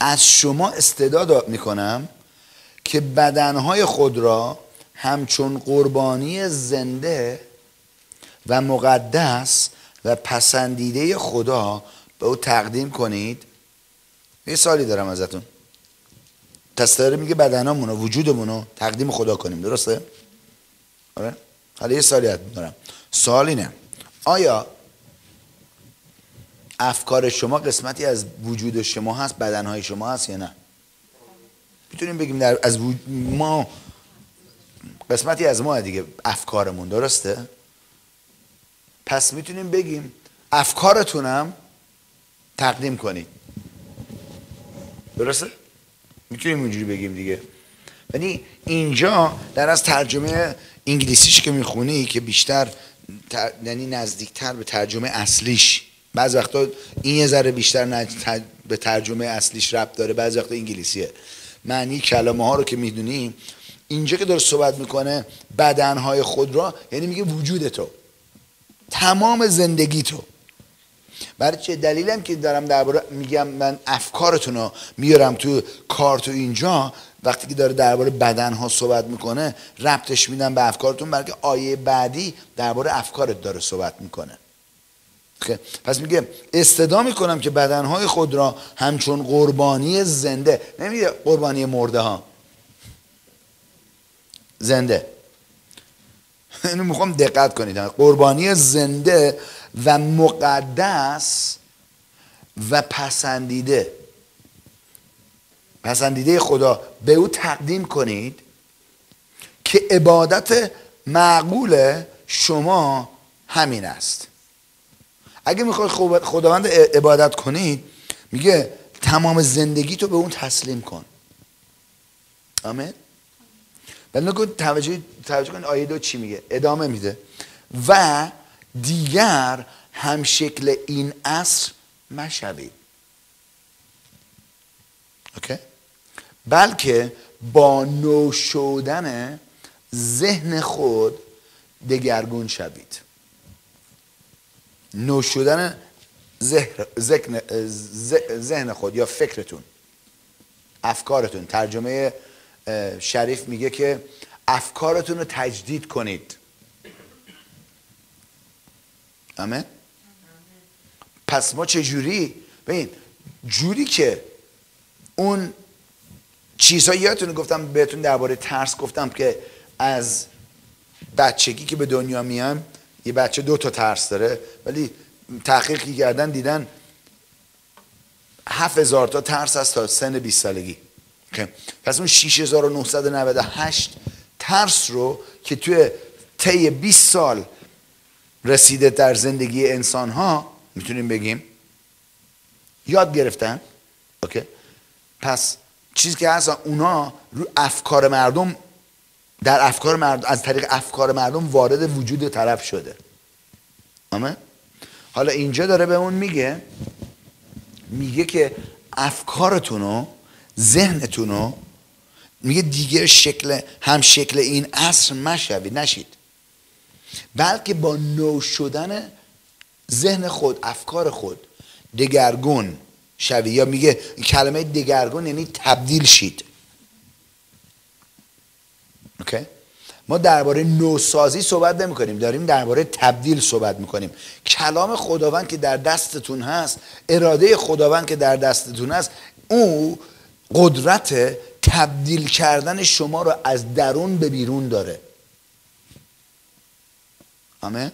S1: از شما استعداد می‌کنم که بدنهای خود را همچون قربانی زنده و مقدس و پسندیده خدا به او تقدیم کنید. یه سالی دارم ازتون. تستاره میگه بدنامون و وجودمون رو تقدیم خدا کنیم. درسته؟ آره؟ حالا یه سالی دارم. سوال اینه. آیا افکار شما قسمتی از وجود شما هست بدنهای شما هست یا نه؟ می‌تونیم بگیم در از ما قسمتی از ما دیگه افکارمون درسته؟ پس می‌تونیم بگیم افکارتونم تقدیم کنید. درسته؟ می‌تونیم اینجوری بگیم دیگه. یعنی اینجا در از ترجمه انگلیسیش که می‌خونی که بیشتر یعنی نزدیکتر به ترجمه اصلیش. بعض وقتا این یه ذره بیشتر به ترجمه اصلیش ربط داره بعض وقتا انگلیسیه. معنی کلمه ها رو که می‌دونیم اینجا که داره صحبت می‌کنه بدنهای خود را یعنی میگه وجود تو. تمام زندگی تو. برای چه دلیلم که دارم درباره میگم من افکارتون رو میارم تو کارت اینجا وقتی که داره درباره بدن ها صحبت می‌کنه ربطش میدم به افکارتون بلکه آیه بعدی درباره افکارت داره صحبت می‌کنه. پس میگه استدا می‌کنم که بدنهای خود را همچون قربانی زنده نمیگه قربانی مرده ها زنده. اینو می‌خوام دقت کنید. قربانی زنده و مقدس و پسندیده. پسندیده خدا. به او تقدیم کنید که عبادت معقول شما همین است. اگه می‌خوای خداوند عبادت کنید میگه تمام زندگی تو به اون تسلیم کن. آمین؟ بله کن توجه توجه کن آیه دو چی میگه؟ ادامه میده. و دیگر هم شکل این عصر مشوید اوکی؟ بلکه با نو شدن ذهن خود دگرگون شوید. نو شدن ذهن خود یا فکرتون افکارتون. ترجمه شریف میگه که افکارتون رو تجدید کنید. آمین؟ پس ما چه جوری؟ ببین جوری که اون چیزهایی یادتونه گفتم بهتون درباره ترس گفتم که از بچگی که به دنیا میام یه بچه دو تا ترس داره ولی تحقیقی کردن دیدن هفت هزار تا ترس هست تا سن 20 سالگی. خب، پس اون 6998 ترس رو که توی طی 20 سال رسیده در زندگی انسان ها می‌تونیم بگیم یاد گرفتن؟ اوکی. پس چیزی که هست اونا رو افکار مردم در افکار مردم از طریق افکار مردم وارد وجود طرف شده. آمه؟ حالا اینجا داره به اون میگه میگه که افکارتونو ذهنتونو میگه دیگه شکل هم شکل این عصر مشوید نشید. بلکه با نو شدن ذهن خود افکار خود دگرگون شوی یا میگه کلمه دگرگون یعنی تبدیل شید. اوکی؟ ما درباره نوسازی صحبت نمی کنیم داریم درباره تبدیل صحبت می کنیم کلام خداوند که در دستتون هست اراده خداوند که در دستتون هست او قدرت تبدیل کردن شما رو از درون به بیرون داره. آمین؟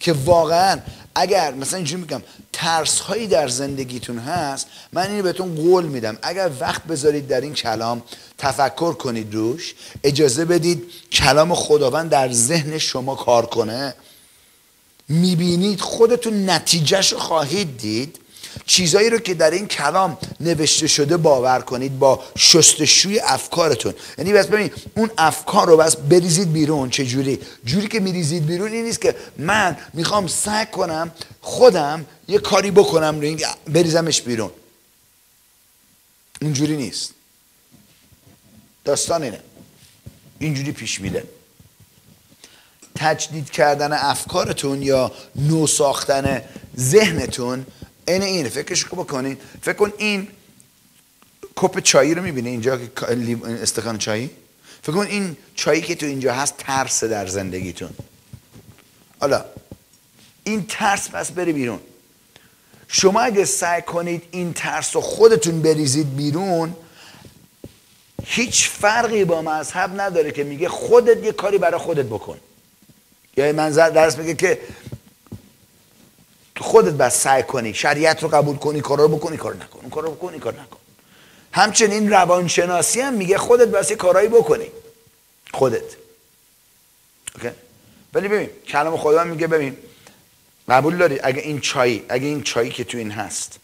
S1: که واقعا اگر مثلا اینجوری میگم ترس هایی در زندگیتون هست من اینو بهتون قول میدم. اگر وقت بذارید در این کلام تفکر کنید روش اجازه بدید کلام خداوند در ذهن شما کار کنه. می‌بینید خودتون نتیجهش خواهید دید. چیزایی رو که در این کلام نوشته شده باور کنید با شستشوی افکارتون. یعنی بس ببینید اون افکار رو بس بریزید بیرون. چه جوری؟ جوری که میریزید بیرون این نیست که من می‌خوام سعی کنم خودم یه کاری بکنم رو بریزمش بیرون. اونجوری نیست. داستان اینه. اینجوری پیش میده تجدید کردن افکارتون یا نو ساختن ذهنتون این اینه. فکرش رو بکنین. فکر کن این کپ چایی رو می‌بینه اینجا استخان چایی؟ فکر کن این چایی که تو اینجا هست ترس در زندگیتون. حالا این ترس پس بره بیرون. شما اگه سعی کنید این ترس رو خودتون بریزید بیرون هیچ فرقی با مذهب نداره که میگه خودت یه کاری برای خودت بکن. یا منظر درس میگه که خودت بس سعی کنی. شریعت رو قبول کنی کار رو بکنی کار نکن. اون کار رو بکنی کار نکن. همچنین روانشناسی هم میگه خودت بس یه کارایی بکنی. خودت. اوکی؟ ولی ببین کلام خدا میگه ببین قبول داری؟ اگه این چایی اگه این چایی که تو این هست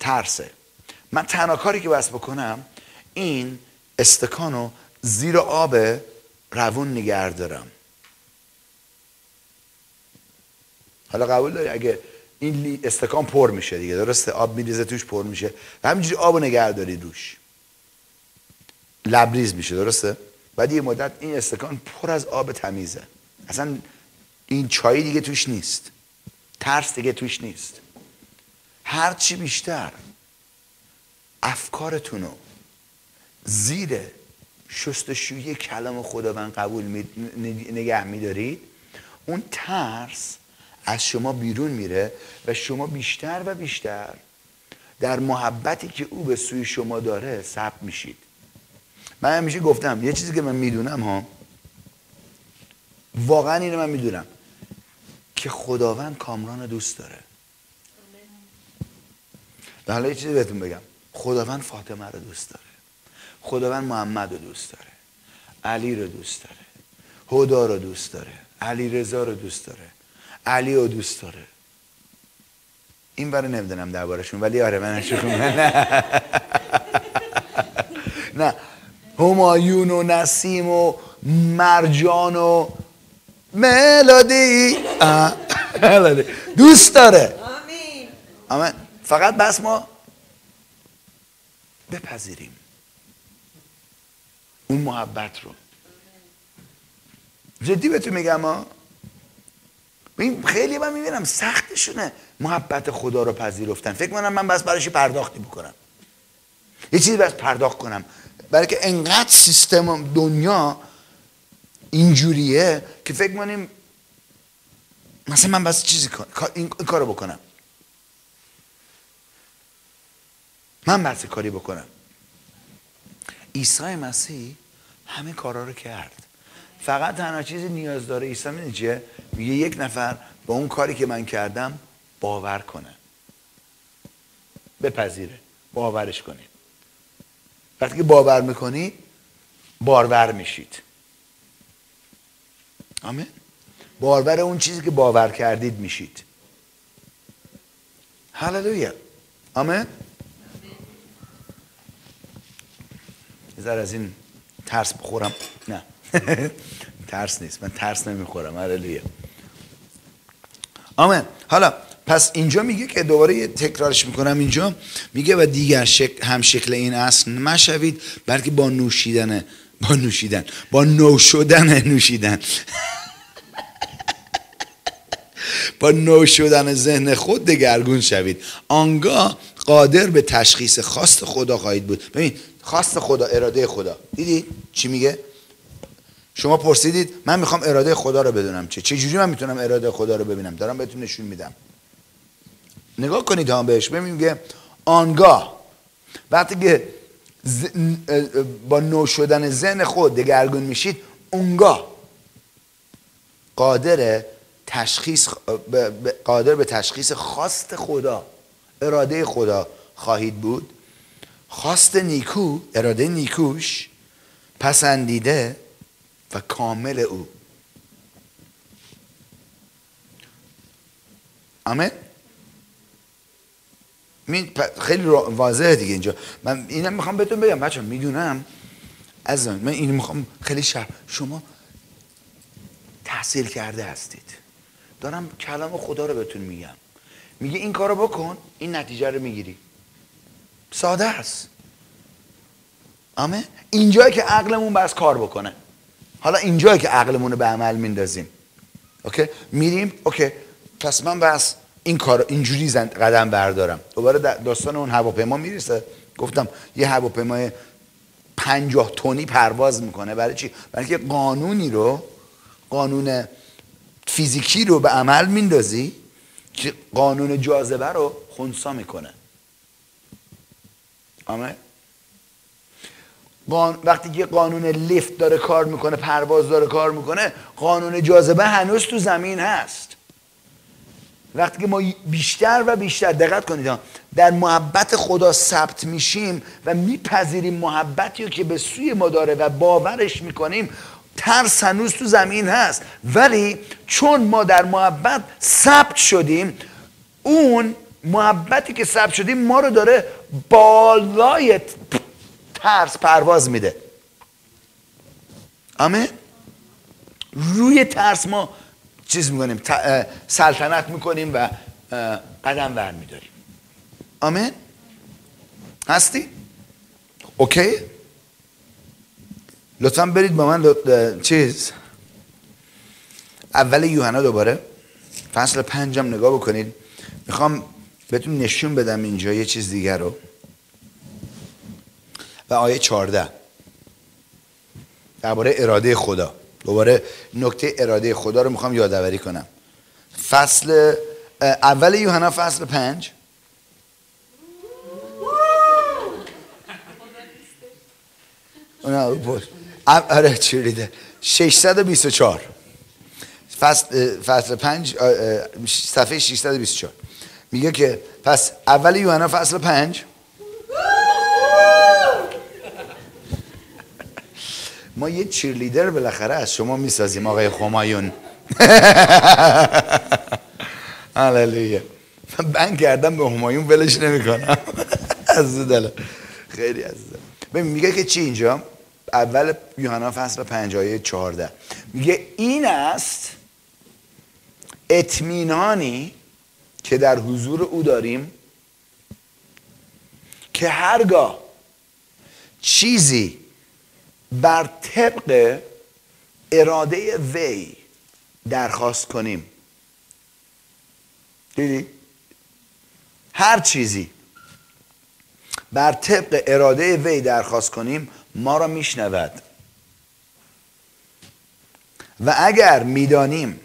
S1: ترسه. من تنها کاری که بس بکنم این استکانو زیر آب روون نگه دارم. حالا قبول داری؟ اگه این استکان پر میشه دیگه درسته؟ آب میریزه توش پر میشه. همینجوری آب نگه داری روش لبریز میشه درسته؟ بعد یه مدت این استکان پر از آب تمیزه. اصلا این چای دیگه توش نیست. ترس دیگه توش نیست. هرچی بیشتر افکارتونو زیر شستشوی کلام خداوند قبول نگه میدارید اون ترس از شما بیرون میره و شما بیشتر و بیشتر در محبتی که او به سوی شما داره ثبت میشید. من همیشه گفتم یه چیزی که من می‌دونم ها واقعا اینو من می‌دونم که خداوند کامران دوست داره. و حالا یه چیزی بهتون بگم. خداوند فاطمه رو دوست داره. خداوند محمد رو دوست داره. علی رو دوست داره. هدا رو دوست داره. علی رضا رو دوست داره. علی رو دوست داره. این برای نمی‌دونم دربارشون ولی آره من نه نه. همایون و نسیم و مرجان و ملودی. دوست داره. آمین. فقط بس ما بپذیریم. اون محبت رو. جدی بهتون میگم ها؟ این خیلی من می‌بینم سختشونه محبت خدا رو پذیرفتن. فکر کنم من بس براش پرداختی بکنم یه چیزی بس پرداخت کنم. برای که انقدر سیستم دنیا اینجوریه که فکر کنیم مثلا من بس چیزی کن این کارو بکنم. من بس کاری بکنم. عیسی مسیح همه کارا رو کرد. فقط تنها چیزی نیاز داره عیسی می‌دونی چیه؟ میگه یک نفر با اون کاری که من کردم باور کنه. بپذیره. باورش کنید وقتی که باور می‌کنی بارور میشید. آمین؟ بارور اون چیزی که باور کردید میشید. هللویا. آمین؟ یه از این ترس بخورم. نه. ترس نیست. من ترس نمی‌خورم. هللویا آمین. حالا پس اینجا میگه که دوباره تکرارش می‌کنم اینجا. میگه و دیگر شکل هم شکل این اصل مشوید بلکه با نوشیدن با نوشیدن. با نو شدن نوشیدن. با نو شدن ذهن خود دگرگون شوید. آنگاه قادر به تشخیص خواست خدا خواهید بود. ببین خواست خدا اراده خدا. دیدی چی میگه؟ شما پرسیدید من می‌خوام اراده خدا رو بدونم چه. چه جوری من می‌تونم اراده خدا رو ببینم؟ دارم بهتون نشون میدم. نگاه کنید هم بهش ببین میگه آنگاه. وقتی که با نو شدن ذهن خود دگرگون میشید اونگاه. قادر تشخیص قادر به تشخیص خواست خدا اراده خدا خواهید بود. خواست نیکو اراده نیکوش پسندیده و کامل او. آمین؟ خیلی واضحه دیگه اینجا. من اینم می‌خوام بهتون بگم بچه می‌دونم؟ از من اینو می‌خوام خیلی شما تحصیل کرده هستید. دارم کلام خدا رو بهتون میگم. میگه این کارو بکن این نتیجه رو می‌گیری. ساده است. آمه اینجایی که عقلمون بس کار بکنه. حالا اینجایی که عقلمون رو به عمل میندازیم. okay؟ میریم okay. پس من بس این کار اینجوری قدم بردارم. دوباره داستان اون هواپیما می‌رسه. گفتم یه هواپیمای پنجاه تونی پرواز می‌کنه. برای چی؟ برای که قانونی رو قانون فیزیکی رو به عمل میندازی که قانون جاذبه رو خونسا می‌کنه. اما وقتی که قانون lift داره کار می‌کنه پرواز داره کار می‌کنه قانون جاذبه هنوز تو زمین هست. وقتی که ما بیشتر و بیشتر دقت کنید در محبت خدا ثبت میشیم و میپذیریم محبتی رو که به سوی ما داره و باورش می‌کنیم ترس هنوز تو زمین هست. ولی چون ما در محبت ثبت شدیم اون محبتی که ثبت شدیم ما رو داره بالای ترس پرواز میده. آمین؟ روی ترس ما چیز می‌کنیم سلطنت می‌کنیم و قدم ور میداریم آمین؟ هستی؟ اوکی؟ لطفا برید با من چیز. اول یوحنا دوباره. فصل پنجم نگاه بکنید. می‌خوام بهتون نشون بدم اینجا یه چیز دیگر رو. و آیه 14 درباره اراده خدا. دوباره نکته اراده خدا رو می‌خوام یادآوری کنم. فصل اول یوحنا فصل پنج. آره چیریده 624 فصل فصل 5 صفحه 624 میگه که پس اول یوحنا فصل 5 ما یه چیرلیدر بالاخره از شما می‌سازیم آقای خمایون. هللویا. من کردم به همایون ولش نمی‌کنم. از دل خیلی از ببین میگه که چی اینجا؟ اول یوحنا فصل 5 آیه 14 میگه این است اطمینانی که در حضور او داریم که هرگاه چیزی بر طبق اراده وی درخواست کنیم دیدی؟ هر چیزی بر طبق اراده وی درخواست کنیم ما را میشنود و اگر می‌دانیم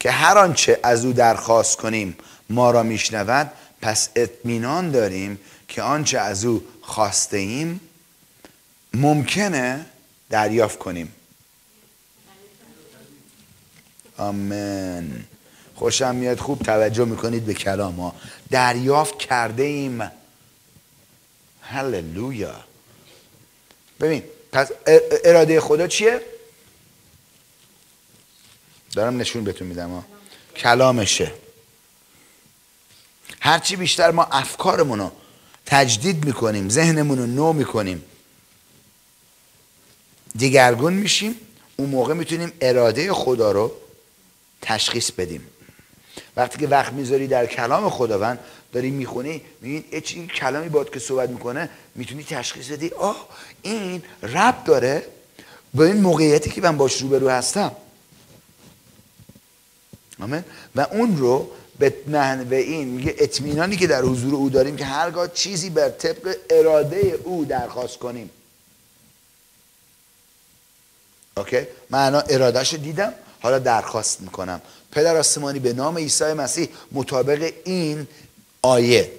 S1: که هر آنچه از او درخواست کنیم ما را میشنود پس اطمینان داریم که آنچه از او خواسته ایم ممکنه دریافت کنیم. آمین. خوشم میاد. خوب توجه می‌کنید به کلام ها دریافت کرده ایم هللویا. ببین پس اراده خدا چیه؟ دارم نشون بهتون میدم ها. کلامشه. هرچی بیشتر ما افکارمون رو تجدید می‌کنیم ذهنمون رو نو می‌کنیم. دیگرگون میشیم اون موقع می‌تونیم اراده خدا رو تشخیص بدیم. وقتی که وقت می‌ذاری در کلام خداوند داری می‌خونی می‌بینی چی کلامی باد که صحبت می‌کنه می‌تونی تشخیص بدی آه این رب داره. با این موقعیتی که من باش روبرو هستم. آمین. و اون رو به به این میگه اطمینانی که در حضور او داریم که هرگاه چیزی بر طبق اراده او درخواست کنیم. اوکی؟ من ارادهش دیدم حالا درخواست می‌کنم. پدر آسمانی به نام عیسی مسیح مطابق این آیه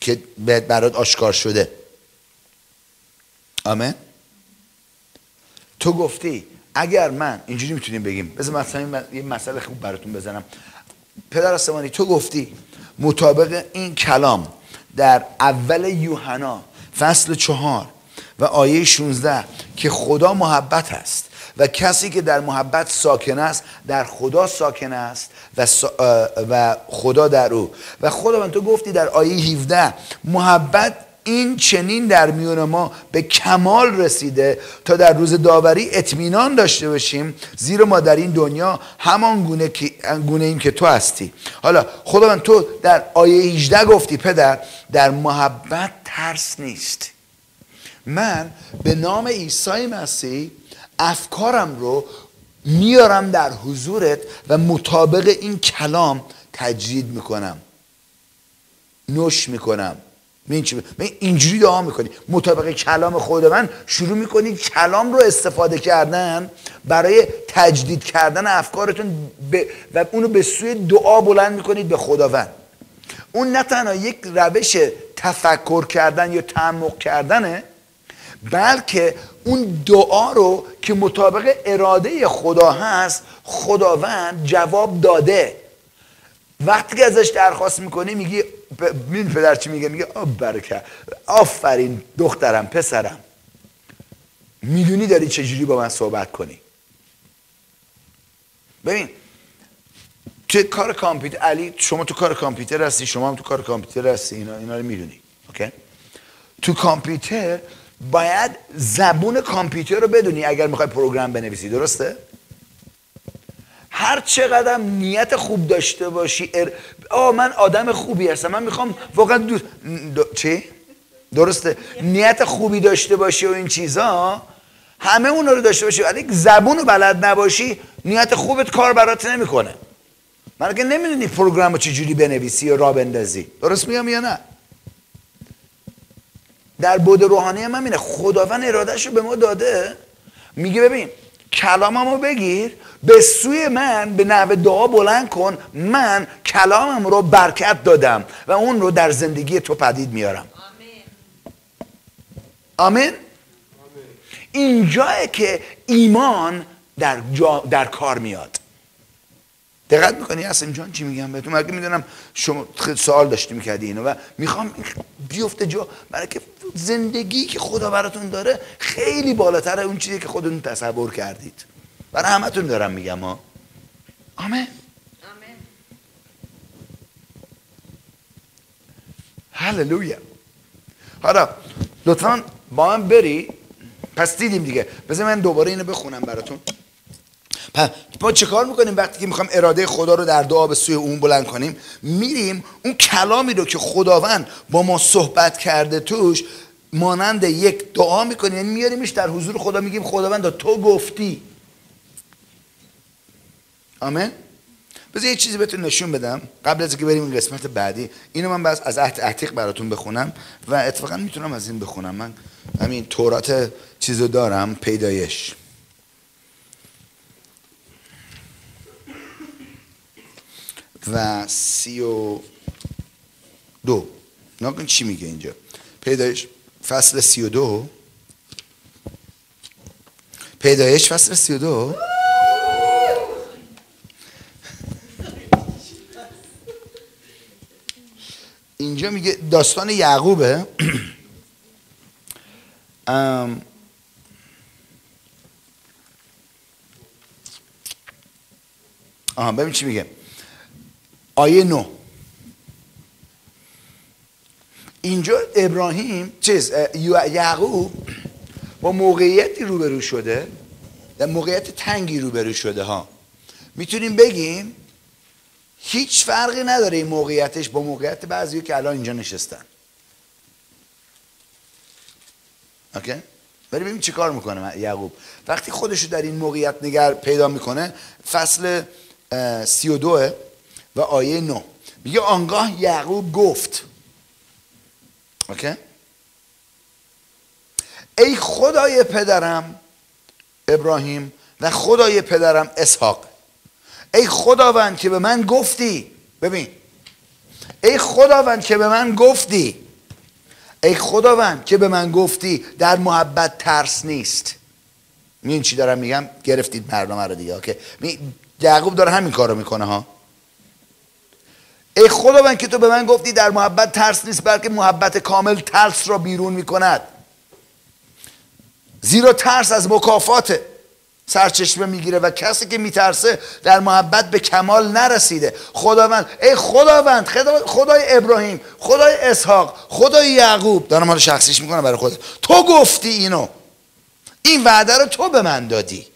S1: که برات آشکار شده. آمین؟ تو گفتی اگر من اینجوری می‌تونیم بگیم. بذار مثلا یه مسئله خوب براتون بزنم. پدر آسمانی تو گفتی مطابق این کلام در اول یوحنا فصل چهار و آیه 16 که خدا محبت است. و کسی که در محبت ساکن است در خدا ساکن است و, و خدا در او. و خدا تو گفتی در آیه 17 محبت این چنین در میون ما به کمال رسیده تا در روز داوری اطمینان داشته باشیم زیرا ما در این دنیا همان گونه, گونه ایم که تو هستی. حالا خداوند تو در آیه 18 گفتی پدر در محبت ترس نیست. من به نام عیسی مسیح افکارم رو میارم در حضورت و مطابق این کلام تجدید می‌کنم. نوش می‌کنم. چی اینجوری دعا می‌کنی. مطابق کلام خود من شروع می‌کنید کلام رو استفاده کردن برای تجدید کردن افکارتون و اونو به سوی دعا بلند می‌کنید به خداوند. اون نه تنها یک روش تفکر کردن یا تعمق کردنه بلکه اون دعا رو که مطابق اراده خدا هست خداوند جواب داده. وقتی که ازش درخواست می‌کنی میگی مین پدر چی میگه؟ میگه آب برکه آفرین دخترم پسرم. می‌دونی داری چجوری با من صحبت کنی. ببین تو کار کامپیوتر علی شما تو کار کامپیوتر هستی شما هم تو کار کامپیوتر هستی اینا اینا رو می‌دونی اوکی؟ تو کامپیوتر باید زبون کامپیوتر رو بدونی اگر می‌خوای پروگرام بنویسی درسته؟ هر چقدر نیت خوب داشته باشی ار... آه من آدم خوبی هستم. من می‌خوام واقعا دو... چی؟ درسته. نیت خوبی داشته باشی و این چیزا همه اون رو داشته باشی. ولی زبون رو بلد نباشی نیت خوبت کار برات نمی‌کنه. من اگه نمی‌دونی پروگرام رو چجوری بنویسی یا را بندازی. درست میگم یا نه؟ در بود روحانی هم اینه خداوند ارادهش رو به ما داده. میگه ببین کلاممو بگیر به سوی من به نحو دعا بلند کن من کلامم رو برکت دادم و اون رو در زندگی تو پدید میارم. آمین؟ اینجاه که ایمان در, در کار میاد. دقت می‌کنی؟ اصلا جان چی میگم بهتون؟ مگه می‌دونم شما سوال داشتی می‌کردی اینو و می‌خوام بیفته جا برای که زندگی که خدا براتون داره خیلی بالاتر اون چیزی که خودتون تصور کردید. برای همتون دارم میگم ها. آمین. هللویا. حالا لطفا با من بری. پس دیدیم دیگه. بذار من دوباره اینو بخونم براتون. ما چه کار می‌کنیم وقتی که می‌خوام اراده خدا رو در دعا به سوی اون بلند کنیم؟ میریم اون کلامی رو که خداوند با ما صحبت کرده توش مانند یک دعا می‌کنیم. یعنی میاریمش در حضور خدا میگیم خداوند تو گفتی. آمین؟ بذار یه چیزی بهتون نشون بدم. قبل از اینکه بریم این قسمت بعدی اینو من بس از عهد عتیق براتون بخونم و اتفاقا می‌تونم از این بخونم. من همین تورات چیزو دارم پیدایش. و سی و دو. ناکن چی میگه اینجا. پیدایش فصل سی و دو. پیدایش فصل سی و دو. اینجا میگه داستان یعقوبه. آها ببین چی میگه. آیه نو. اینجا ابراهیم چیز یعقوب با موقعیتی روبرو شده در موقعیت تنگی روبرو شده ها. می‌تونیم بگیم هیچ فرقی نداره این موقعیتش با موقعیت بعضی که الان اینجا نشستن. okay؟ ولی ببین چیکار می‌کنه یعقوب. وقتی خودشو در این موقعیت نگر پیدا می‌کنه فصل سی و دوه. و آیه نو میگه آنگاه یعقوب گفت. okay ای خدای پدرم ابراهیم و خدای پدرم اسحاق. ای خداوند که به من گفتی. ببین. ای خداوند که به من گفتی. ای خداوند که به من گفتی در محبت ترس نیست. این چی دارم میگم؟ گرفتید برنامه رو دیگه که یعقوب داره همین کارو می‌کنه ها. ای خداوند که تو به من گفتی در محبت ترس نیست بلکه محبت کامل ترس را بیرون می‌کند. زیرا ترس از مکافات سرچشمه می‌گیره و کسی که میترسه در محبت به کمال نرسیده. خداوند ای خداوند خدای ابراهیم خدای اسحاق خدای یعقوب. دارم حال شخصیش می‌کنم برای خود تو گفتی اینو. این وعده رو تو به من دادی.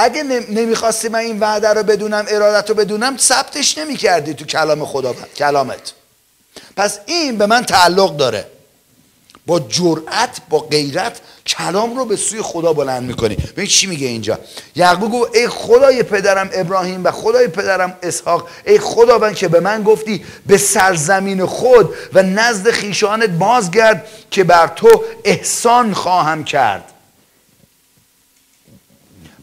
S1: اگه نمی‌خواستی من این وعده رو بدونم ارادت رو بدونم ثبتش نمی‌کردی تو کلام خدا کلامت. پس این به من تعلق داره. با جرأت با غیرت کلام رو به سوی خدا بلند می‌کنی. ببین چی میگه اینجا؟ یعقوب گفت ای خدای پدرم ابراهیم و خدای پدرم اسحاق ای خداوند که به من گفتی به سرزمین خود و نزد خیشانت بازگرد که بر تو احسان خواهم کرد.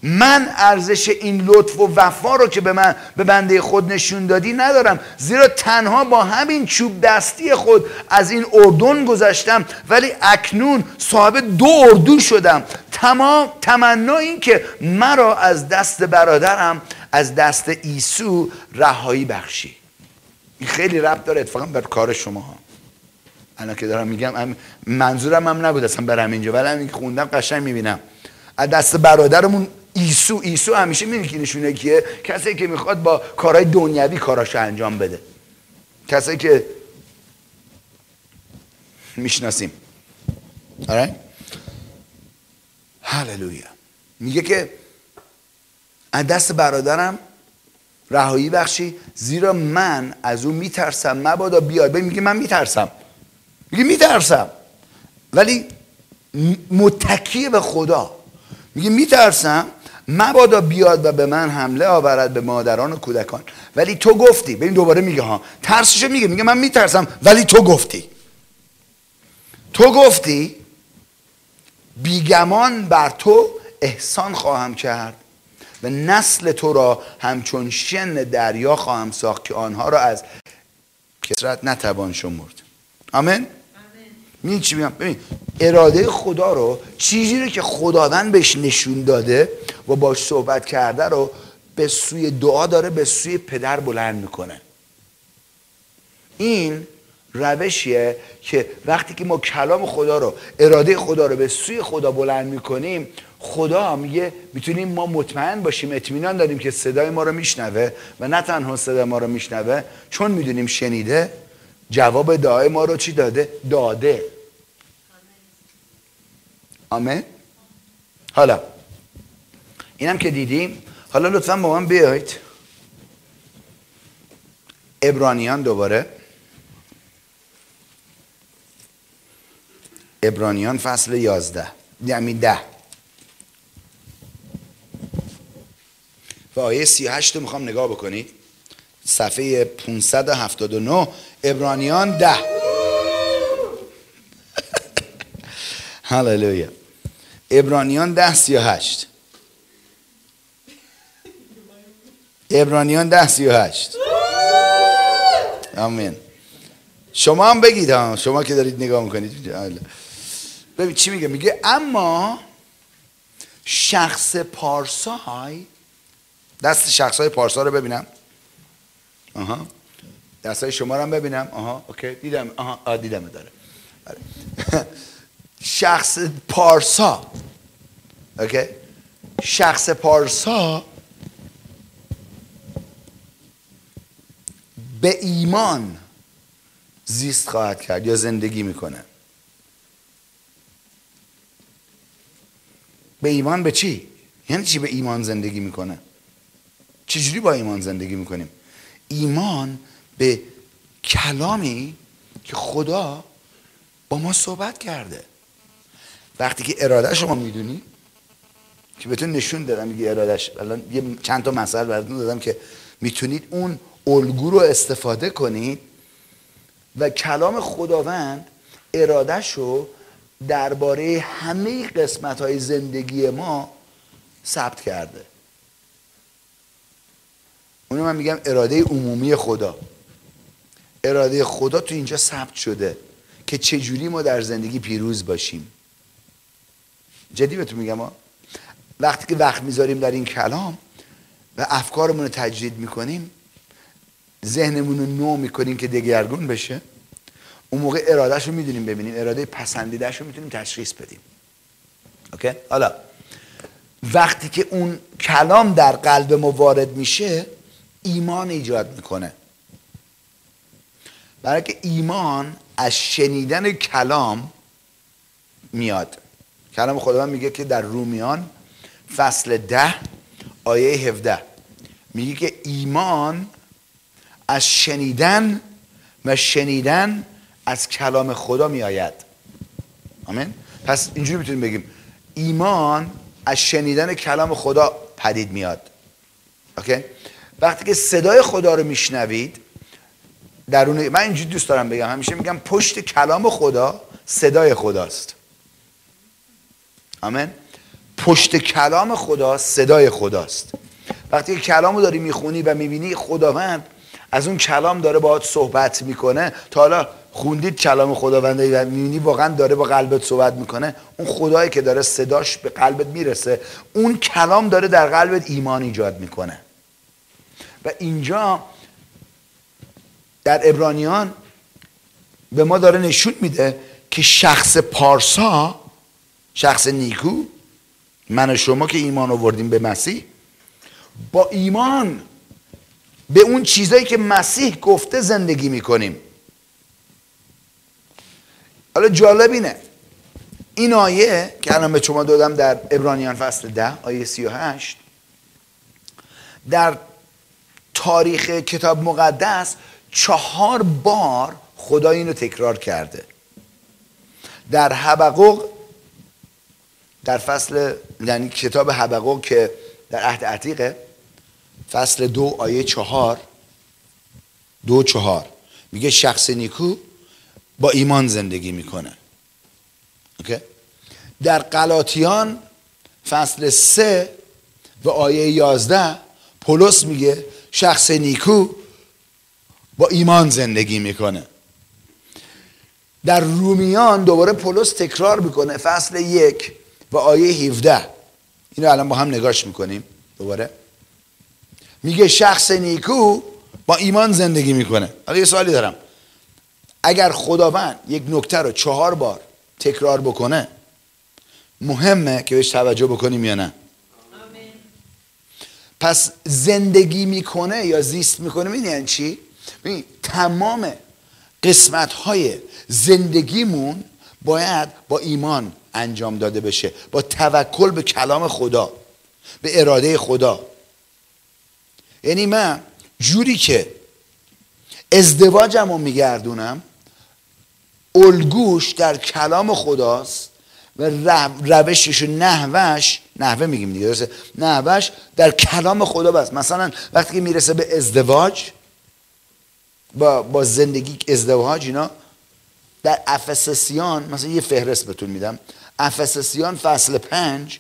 S1: من ارزش این لطف و وفا رو که به من به بنده خود نشون دادی ندارم. زیرا تنها با همین چوب دستی خود از این اردن گذشتم ولی اکنون صاحب دو اردو شدم. تمام تمنا این که مرا از دست برادرم از دست ایسو رهایی بخشی. این خیلی ربط داره اتفاقا بر کار شما ها الان که دارم میگم منظورم هم نبود اصلا برم اینجا ولی همین خوندم قشنگ می‌بینم. از دست برادرمون ایسو ایسو همیشه می‌دونی که نشونه کیه؟ کسی که می‌خواد با کارهای دنیوی کاراش انجام بده. کسی که می‌شناسیم. آره هللویا میگه که از دست برادرم رهایی بخشی زیرا من از او میترسم. مبادا بیاد میگه من میترسم. میگه میترسم. ولی متکی به خدا. میگه میترسم. مبادا بیاد و به من حمله آورد به مادران و کودکان. ولی تو گفتی. ببین دوباره میگه ها. ترسشو میگه. میگه من میترسم ولی تو گفتی. تو گفتی بیگمان بر تو احسان خواهم کرد و نسل تو را همچون شن دریا خواهم ساخت که آنها را از کسرت نتوان شمرد. آمین؟ می چی میگم؟ ببین اراده خدا رو چیزی رو که خداوند بهش نشون داده و باش صحبت کرده رو به سوی دعا داره به سوی پدر بلند می‌کنه. این روشیه که وقتی که ما کلام خدا رو اراده خدا رو به سوی خدا بلند می‌کنیم خدا میگه می‌تونیم ما مطمئن باشیم اطمینان داریم که صدای ما رو میشنوه و نه تنها صدای ما رو میشنوه چون می‌دونیم شنیده جواب دعای ما رو چی داده؟ داده. آمین. حالا اینم که دیدیم. حالا لطفا با من بیایید. ابرانیان دوباره. ابرانیان فصل یازده. یعنی ده. و آیه سی هشت رو می‌خوام نگاه بکنید صفحه 579 ابرانیان ده. هللویا. ابرانیان ده سی و هشت. ابرانیان ده سی و هشت. آمین. شما هم بگید ها. شما که دارید نگاه می‌کنید. ببین چی میگه؟ میگه اما شخص پارسای دست شخص های پارسا رو ببینم. آها. دست های شما رو هم ببینم آها اوکی دیدم آها آ دیدم داره بله. شخص پارسا اوکی شخص پارسا به ایمان زیست خواهد کرد یا زندگی می‌کنه به ایمان به چی؟ یعنی چی به ایمان زندگی می‌کنه؟ چجوری با ایمان زندگی می‌کنیم؟ ایمان به کلامی که خدا با ما صحبت کرده. وقتی که اراده شما می‌دونی که بهتون نشون دادم میگه ارادش الان یه چند تا مسئله براتون دادم که می‌تونید اون الگو رو استفاده کنید و کلام خداوند ارادش رو درباره همه قسمت های زندگی ما ثبت کرده. اونو من میگم اراده عمومی خدا. اراده خدا تو اینجا ثبت شده که چجوری ما در زندگی پیروز باشیم. جدی بهتون میگم ها وقتی که وقت می‌ذاریم در این کلام و افکارمون رو تجدید می‌کنیم ذهنمون رو نو می‌کنیم که دگرگون بشه اون موقع ارادهش رو می‌دونیم ببینیم اراده پسندیدهش رو می‌تونیم تشخیص بدیم. اوکی؟ حالا وقتی که اون کلام در قلب ما وارد میشه ایمان ایجاد می‌کنه. برای که ایمان از شنیدن کلام میاد. کلام خداوند میگه که در رومیان فصل ده آیه 17 میگه که ایمان از شنیدن و شنیدن از کلام خدا میآید. آمین؟ پس اینجوری می‌تونیم بگیم. ایمان از شنیدن کلام خدا پدید میاد. اوکی؟ وقتی که صدای خدا رو میشنوید درون من اینجوری دوست دارم بگم. همیشه میگم پشت کلام خدا صدای خداست. آمین. پشت کلام خدا صدای خداست. وقتی کلام رو داری می‌خونی و می‌بینی خداوند از اون کلام داره باهات صحبت می‌کنه. تا حالا خوندید کلام خداونده و می‌بینی واقعا داره با قلبت صحبت می‌کنه. اون خدایی که داره صداش به قلبت می‌رسه اون کلام داره در قلبت ایمان ایجاد می‌کنه. و اینجا در ابرانیان به ما داره نشون میده که شخص پارسا شخص نیکو من و شما که ایمان آوردیم به مسیح با ایمان به اون چیزایی که مسیح گفته زندگی می‌کنیم. حالا جالب اینه. این آیه که الان به شما دادم در ابرانیان فصل ده آیه 38 در تاریخ کتاب مقدس چهار بار خدا اینو تکرار کرده. در حبقوق در فصل یعنی کتاب حبقوق که در عهد عتیقه فصل دو آیه چهار دو چهار. میگه شخص نیکو با ایمان زندگی می‌کنه. اوکی؟ در قلاتیان فصل سه و آیه یازده پولس میگه شخص نیکو با ایمان زندگی می‌کنه. در رومیان دوباره پولس تکرار می‌کنه فصل یک و آیه 17 اینو الان با هم نگاش می‌کنیم. دوباره. میگه شخص نیکو با ایمان زندگی می‌کنه. حالا یه سوالی دارم. اگر خداوند یک نکته رو چهار بار تکرار بکنه مهمه که بهش توجه بکنیم یا نه؟ پس زندگی می‌کنه یا زیست می‌کنه؟ این یعنی چی؟ تمام قسمت های زندگیمون باید با ایمان انجام داده بشه با توکل به کلام خدا به اراده خدا. یعنی من جوری که ازدواجم رو میگردونم الگوش در کلام خداست و روشش و نحوش نحوه میگیم دیگه در کلام خدا بست مثلا وقتی که می‌رسه به ازدواج با, با زندگی ازدواج اینا در افسسیان مثلا یه فهرست بهتون میدم. افسسیان فصل پنج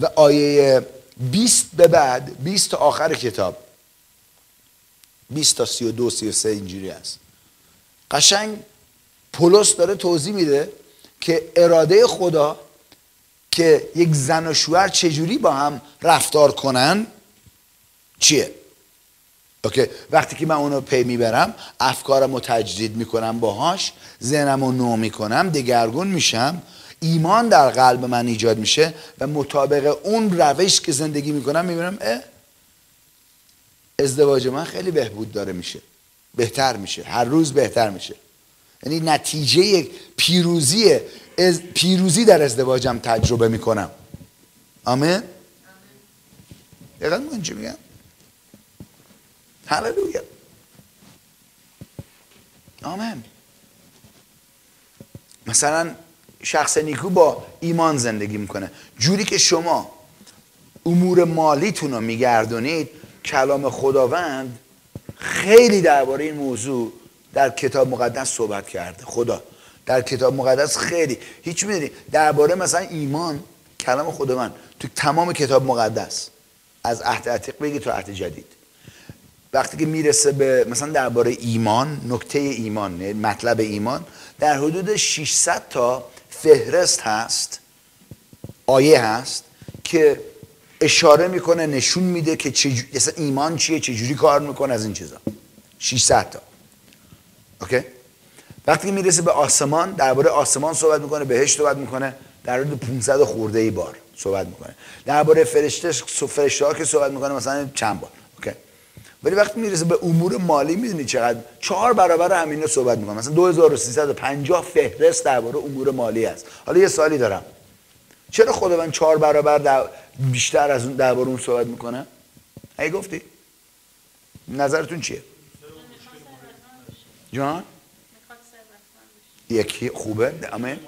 S1: و آیه 20 به بعد 20 تا آخر کتاب. 20 تا 32 33 اینجوری است قشنگ پولس داره توضیح میده که اراده خدا که یک زن و شوهر چجوری با هم رفتار کنن چیه؟ اوکی. وقتی که من اونو پی می‌برم افکارم رو تجدید می‌کنم باهاش ذهنم رو نو می‌کنم دگرگون میشم. ایمان در قلب من ایجاد میشه و مطابق اون روش که زندگی می‌کنم می‌بینم اه ازدواج من خیلی بهبود داره میشه. بهتر میشه. هر روز بهتر میشه. یعنی نتیجه پیروزی پیروزی در ازدواجم تجربه می‌کنم. آمین؟ دقیقا من چی میگم؟ هللویا آمین مثلا شخص نیکو با ایمان زندگی می‌کنه. جوری که شما امور مالیتون رو میگردونید کلام خداوند خیلی درباره این موضوع در کتاب مقدس صحبت کرده. خدا در کتاب مقدس خیلی. هیچ می‌دونی درباره مثلا ایمان کلام خداوند تو تمام کتاب مقدس. از عهد عتیق بگی تا عهد جدید. وقتی که می‌رسه به مثلا درباره ایمان نکته ایمان یعنی مطلب ایمان در حدود 600 تا فهرست هست آیه هست که اشاره می‌کنه نشون میده که چجور... ایمان چیه چجوری کار می‌کنه از این چیزا. 600 تا. اوکی؟ وقتی می‌رسه به آسمان درباره آسمان صحبت می‌کنه بهش صحبت می‌کنه در حدود 500 خورده ای بار صحبت می‌کنه. درباره فرشته فرشته ها که صحبت می‌کنه مثلا چند بار. ولی وقتی می‌رسه به امور مالی می‌دونی چقدر؟ چهار برابر همین صحبت می‌کنه مثلا 2350 فهرست درباره امور مالی است حالا یه سوالی دارم. چرا خداوند چهار برابر در بیشتر از اون درباره اون صحبت می‌کنه هی گفتی. نظرتون چیه؟ جان؟ یکی. خوبه. امین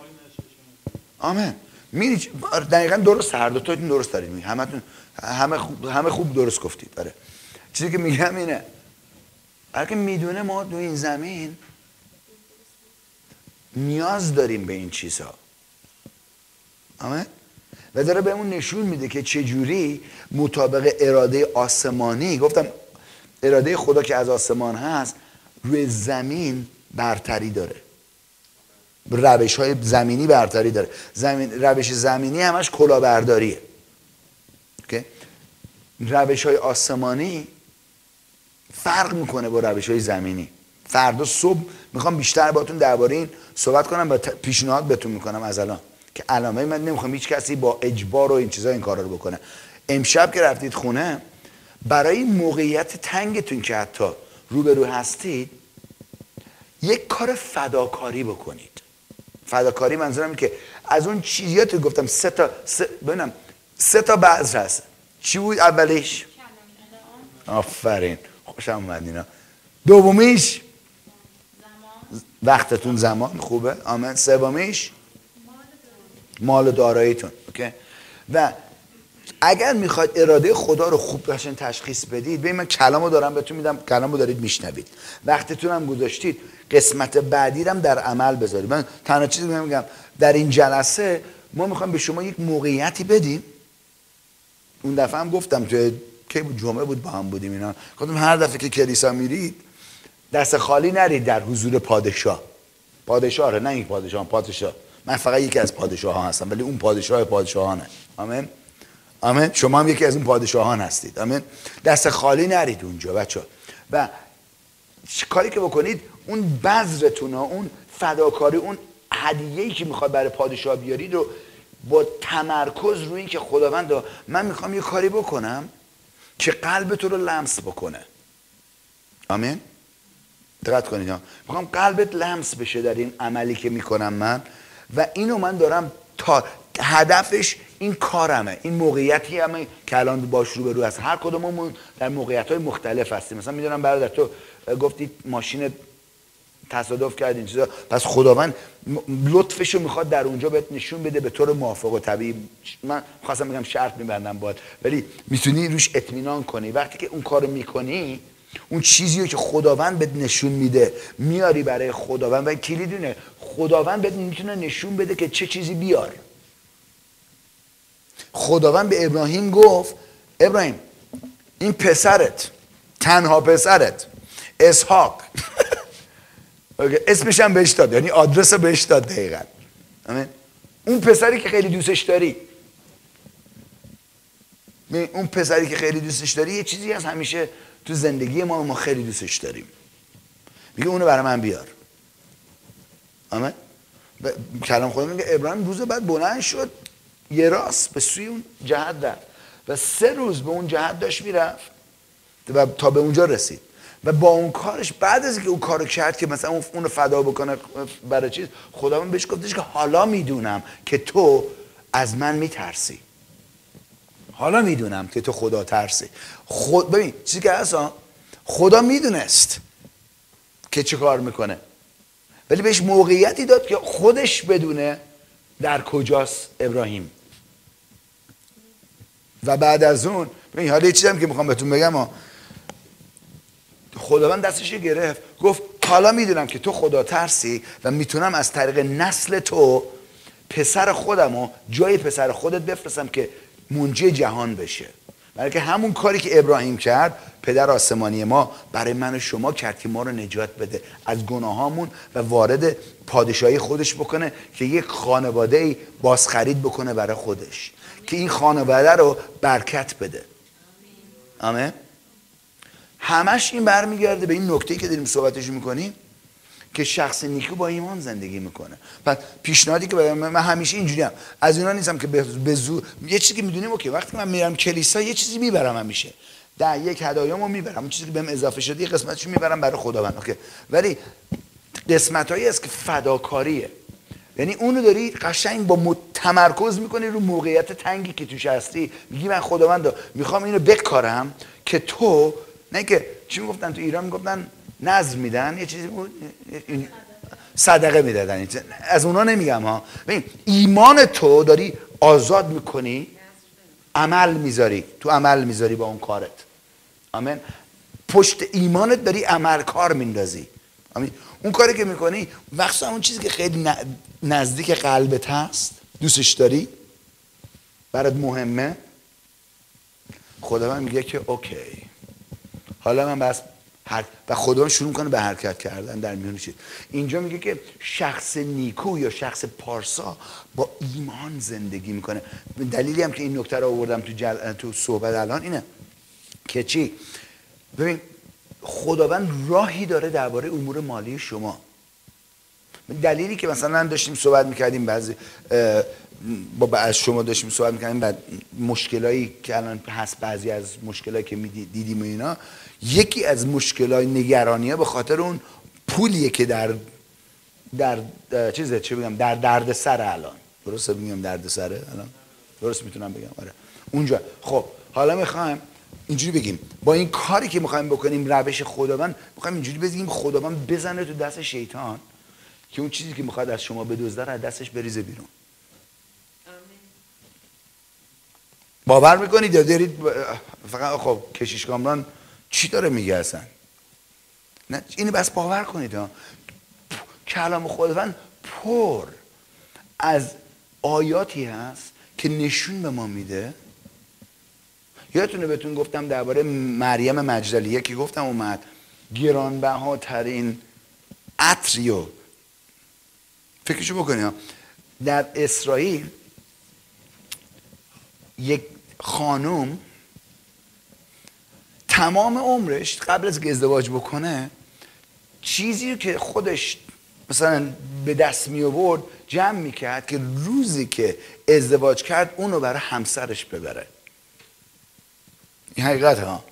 S1: آمین. میری دقیقا درست هر دو تاتون درست دارید همتون همه خوب همه خوب درست گفتید. داره چیزی که میگم اینه. اگه می‌دونه ما تو این زمین نیاز داریم به این چیزها آمین و داره بهمون نشون میده که چجوری مطابق اراده آسمانی گفتم اراده خدا که از آسمان هست روی زمین برتری داره. روش های زمینی برتری داره. زمین، روش زمینی همش کلاهبرداریه? روش های آسمانی فرق می‌کنه با روش های زمینی. فردا صبح می‌خوام بیشتر باتون درباره این صحبت کنم و پیشنهاد بهتون می‌کنم از الان. که علامه من نمی‌خوام هیچ کسی با اجبار و این چیزا این کارا رو بکنه. امشب که رفتید خونه برای موقعیت تنگتون که حتی روبرو هستید یک کار فداکاری بکنید. فداکاری منظورم که از اون چیزیات گفتم سه تا سه ببینم سه تا بعض هست. چی بود اولیش آفرین. خوشم اومد اینا. دومیش؟ وقتتون زمان خوبه؟ آمین. سومیش؟ مال داراییتون. و اگر می‌خواید اراده خدا رو خوب قشن تشخیص بدید ببین من کلامو دارم بهتون میدم کلامو دارید میشنوید. وقتتون هم گذاشتید. قسمت بعدی هم در عمل بذارید. من تنها چیزی میگم در این جلسه ما می‌خوایم به شما یک موقعیتی بدیم. اون دفعه هم گفتم تو کی بود جمعه بود با هم بودیم اینا. گفتم هر دفعه که کلیسا میرید دست خالی نرید در حضور پادشاه. پادشاه نه این پادشاه پادشاه. من فقط یکی از پادشاه ها هستم ولی اون پادشاه پادشاهانه. آمین؟ آمین؟ شما هم یکی از اون پادشاهان هستید. آمین؟ دست خالی نرید اونجا بچه و کاری که بکنید؟ اون بذرتون اون فداکاری اون هدیه‌ای که می‌خواد برای پادشاه بیارید رو با تمرکز روی که خداوند من می‌خوام یه کاری بکنم. که قلب تو رو لمس بکنه. آمین؟ دقت کنید می‌خوام قلبت لمس بشه در این عملی که می‌کنم من و اینو من دارم تا هدفش این کارمه. این موقعیتی همه که الان باش رو به رو هست. هر کدوممون در موقعیت های مختلف هستیم. مثلا می‌دونم برادر تو گفتی ماشین تصادف کردین چیزا. پس خداوند لطفشو می‌خواد در اونجا بهت نشون بده به طور موافق و طبیعی. من خواستم بگم شرط میبندم باید ولی می‌تونی روش اطمینان کنی. وقتی که اون کارو می‌کنی اون چیزی که خداوند بهت نشون میده میاری برای خداوند. و کلیدونه خداوند بهت می‌تونه نشون بده که چه چیزی بیار. خداوند به ابراهیم گفت ابراهیم این پسرت تنها پسرت اسحاق. اسمش هم بهش داد. یعنی آدرس بهش داد دقیقا. اون پسری که خیلی دوستش داری. اون پسری که خیلی دوستش داری یه چیزی از همیشه تو زندگی ما ما خیلی دوستش داریم. میگه اونو برای من بیار. آمد کلام خدا میگه ابراهیم روز بعد بلند شد یه راست به سوی اون جهت رفت. و سه روز به اون جهت داشت می‌رفت و تا به اونجا رسید. و با اون کارش بعد از اینکه اون کارو کرد که مثلا اون فدا بکنه برای چیز خداوند بهش گفتش که حالا می‌دونم که تو از من میترسی. حالا می‌دونم که تو خدا ترسی. خود ببین چیزی که هست خدا می‌دونست که چه کار می‌کنه. ولی بهش موقعیتی داد که خودش بدونه در کجاست ابراهیم. و بعد از اون ببین حالا یه چیزی که می‌خوام بهتون بگم خداوند دستش گرفت گفت حالا می‌دونم که تو خدا ترسی و می‌تونم از طریق نسل تو پسر خودم و جای پسر خودت بفرستم که منجی جهان بشه. برای که همون کاری که ابراهیم کرد پدر آسمانی ما برای من و شما کرد که ما رو نجات بده. از گناهامون و وارد پادشاهی خودش بکنه که یک خانواده بازخرید بکنه برای خودش. که این خانواده رو برکت بده. آمین. همش این برمیگرده به این نکته که داریم صحبتش می‌کنیم که شخص نیکو با ایمان زندگی می‌کنه. پس پیشنهادی که من همیشه اینجوری هم. از اینا نیستم که به زور یه چیزی که می‌دونیم okay وقتی من میرم کلیسا یه چیزی می‌برم همیشه. ده یک هدایامو می‌برم. اون چیزی که بهم اضافه شده یه قسمتشو می‌برم برای خداوند. okay. ولی قسمت هایی است که فداکاریه. یعنی اونو داری قشنگ با تمرکز می‌کنی رو موقعیت تنگی که توش هستی. میگی من خداوند می‌خوام اینو بکارم که تو نه که چی می‌گفتن تو ایران می‌گفتن نظر میدن یه چیزی بود صدقه می‌دادن. از اونا نمیگم ها. ببین ایمان تو داری آزاد می‌کنی عمل می‌ذاری. تو عمل می‌ذاری با اون کارت. آمین؟ پشت ایمانت داری عمل کار میندازی. آمین؟ اون کاری که می‌کنی وقتا اون چیزی که خیلی نزدیک قلبت هست دوستش داری برات مهمه. خدا من میگه که اوکی. حالا من بس و خدا شروع کنه به حرکت کردن در میون چیز. اینجا میگه که شخص نیکو یا شخص پارسا با ایمان زندگی می‌کنه. دلیلی هم که این نکته رو آوردم تو, جل... تو صحبت الان اینه که چی؟ ببین خداوند راهی داره درباره امور مالی شما. دلیلی که مثلا داشتیم صحبت می‌کردیم بعضی با از شما داشتیم صحبت می‌کردیم بعد مشکلایی که الان هست بعضی از مشکلایی که دیدیم و اینا یکی از مشکلای نگرانی ها به خاطر اون پولیه که در در چیزه چه بگم؟ در درد سر الان. درسته بگم درد سره الان؟ درست می‌تونم بگم. آره. اونجا. خب حالا می‌خوایم اینجوری بگیم. با این کاری که می‌خوایم بکنیم روش خداوند می‌خوایم اینجوری بگیم خداوند بزنه تو دست شیطان که اون چیزی که می‌خواد از شما بدزده از دستش بریزه بیرون. باور می‌کنید یا دارید؟ فقط خب کشیش کامران چی داره میگه اصلا؟ نه اینو بس باور کنید ها. کلام خداوند پر از آیاتی هست که نشون به ما میده. یادتونه بهتون گفتم درباره مریم مجدلیه که گفتم اومد گرانبهاترین عطریو فکرشو بکنید در اسرائیل یک خانوم تمام عمرش قبل از که ازدواج بکنه چیزی که خودش مثلا به دست می آورد جمع می‌کرد که روزی که ازدواج کرد اونو برای همسرش ببره. این حقیقت ها.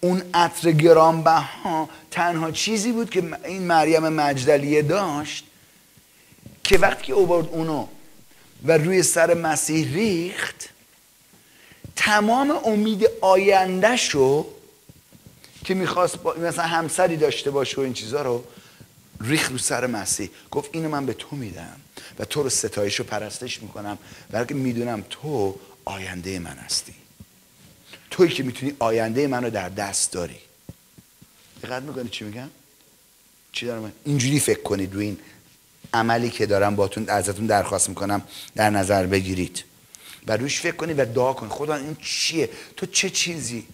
S1: اون عطر گرانبها تنها چیزی بود که این مریم مجدلیه داشت که وقتی که اوورد اونو و روی سر مسیح ریخت تمام امید آیندهش رو که می‌خواست با... مثلا همسری داشته باشه و این چیزها رو ریخ رو سر مسیح. گفت اینو من به تو میدم و تو رو ستایش و پرستش می‌کنم بلکه می‌دونم تو آینده من هستی. توی که می‌تونی آینده منو در دست داری. دقت می‌کنی چی میگم؟ چی دارم؟ اینجوری فکر کنید روی این عملی که دارم باتون ازتون درخواست می‌کنم در نظر بگیرید. و روش فکر کنید و دعا کنید خدا این چیه؟ تو چه چیزی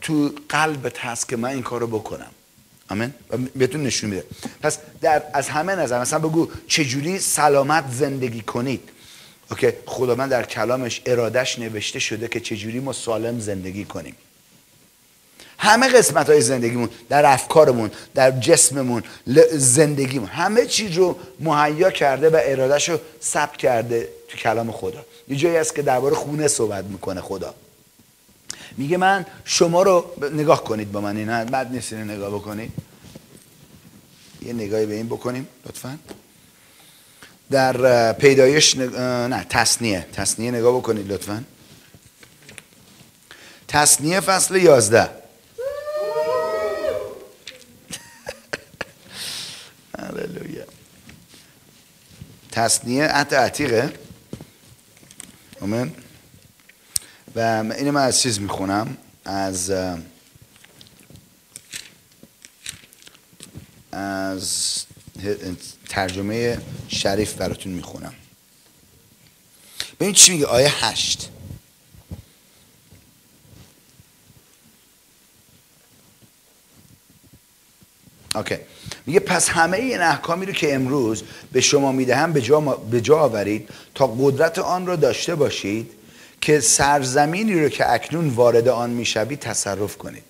S1: تو قلبت هست که من این کارو بکنم؟ آمین؟ و بهتون نشون میده. پس در از همه نظر مثلا بگو چجوری سلامت زندگی کنید؟ اوکی؟ خدا من در کلامش ارادش نوشته شده که چجوری ما سالم زندگی کنیم. همه قسمت های زندگیمون در افکارمون در جسممون زندگیمون همه چیز رو مهیا کرده و ارادش رو ثبت کرده. تو کلام خدا. یه جایی هست که درباره خونه صحبت می‌کنه خدا. میگه من شما رو نگاه کنید با من. این بعد نیست نگاه بکنید. یه نگاهی به این بکنیم لطفا. در پیدایش نه تصنیه. تصنیه نگاه بکنید لطفا. تصنیه فصل یازده. هللویا. تصنیه عهد عتیقه. آمین. و اینو من از چیز می‌خونم. از از ترجمه شریف براتون می‌خونم. ببین چی میگه؟ آیه هشت. اوکی میگه پس همه این احکامی رو که امروز به شما می‌دهم به جا, به جا آورید تا قدرت آن را داشته باشید که سرزمینی رو که اکنون وارد آن می‌شوید تصرف کنید.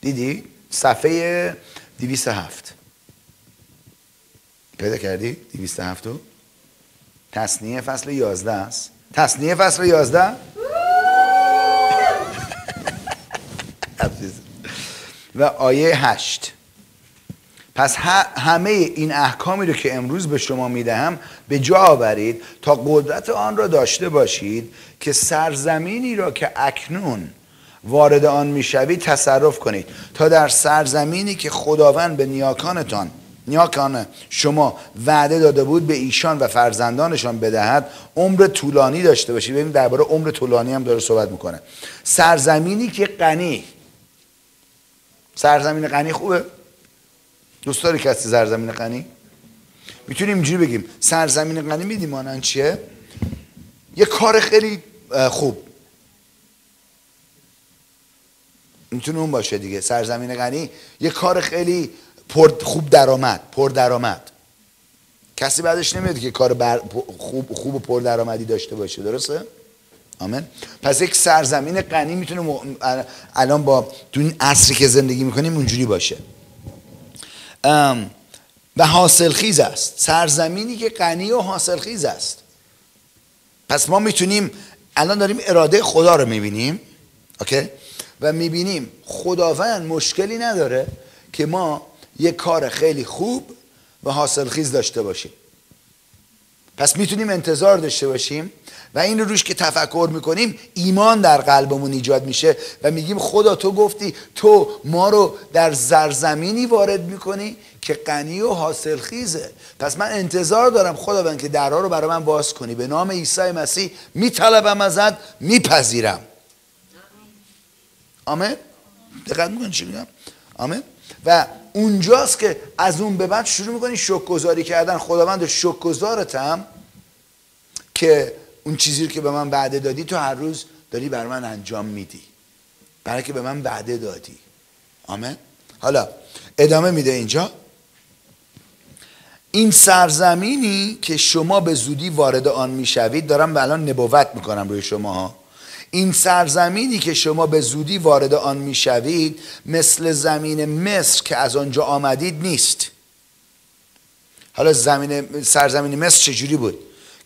S1: دیدی؟ صفحه 207 پیدا کردی؟ 207 تصنیه فصل 11 است. تصنیه فصل 11 و آیه 8 پس همه این احکامی رو که امروز به شما می‌دهم به جا آورید تا قدرت آن را داشته باشید که سرزمینی را که اکنون وارد آن می‌شوید تصرف کنید. تا در سرزمینی که خداوند به نیاکانتان نیاکانه شما وعده داده بود به ایشان و فرزندانشان بدهد عمر طولانی داشته باشی ببین درباره عمر طولانی هم داره صحبت می‌کنه. سرزمینی که غنی سرزمین غنی خوبه؟ دوست داری کسی سرزمین غنی؟ می‌تونیم اینجوری بگیم. سرزمین غنی میدیم مانند چیه؟ یه کار خیلی خوب. می‌تونه اون باشه دیگه. سرزمین غنی یه کار خیلی پر خوب درآمد پر درآمد. کسی بعدش نمیاد که کار بر خوب خوب و پر درآمدی داشته باشه. درسته؟ آمین. پس یک سرزمین غنی می‌تونه الان با تو این عصری که زندگی می‌کنیم اونجوری باشه. و حاصلخیز است. سرزمینی که غنی و حاصلخیز است. پس ما می‌تونیم الان داریم اراده خدا رو می‌بینیم اوکی؟ و می‌بینیم خداوند مشکلی نداره که ما یک کار خیلی خوب و حاصلخیز داشته باشیم. پس می‌تونیم انتظار داشته باشیم و این روش که تفکر می‌کنیم ایمان در قلبمون ایجاد میشه و میگیم خدا تو گفتی تو ما رو در زرزمینی وارد می‌کنی که غنی و حاصل خیزه. پس من انتظار دارم خداوند که درها رو برای من باز کنی. به نام عیسی مسیح میطلبم ازت میپذیرم. آمین. دقت می‌کنی چی میگم؟ آمین. و اونجاست که از اون به بعد شروع می‌کنی شکرگزاری کردن. خداوند شکرگزارتم که اون چیزی رو که به من وعده دادی تو هر روز داری بر من انجام میدی. برای که به من وعده دادی. آمین. حالا ادامه میده اینجا. این سرزمینی که شما به زودی وارد آن می‌شوید دارم الان نبوت می‌کنم روی شما ها این سرزمینی که شما به زودی وارد آن می‌شوید مثل زمین مصر که از آنجا آمدید نیست. حالا زمین سرزمین مصر چجوری بود؟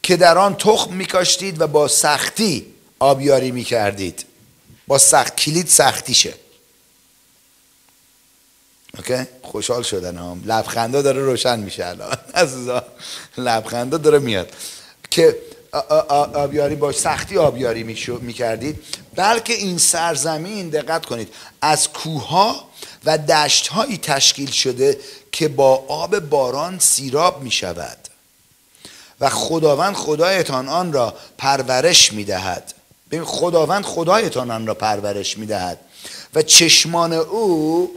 S1: که در آن تخم میکاشتید و با سختی آبیاری می‌کردید. با سخت کلید سختیشه اوکی؟ خوشحال شدن هم لبخنده داره روشن میشه الان. لبخنده داره میاد. که آبیاری با سختی آبیاری می‌کردید. بلکه این سرزمین دقت کنید از کوها و دشت هایی تشکیل شده که با آب باران سیراب می شود و خداوند خدایتان آن را پرورش می دهد ببین خداوند خدایتان آن را پرورش می دهد و چشمان او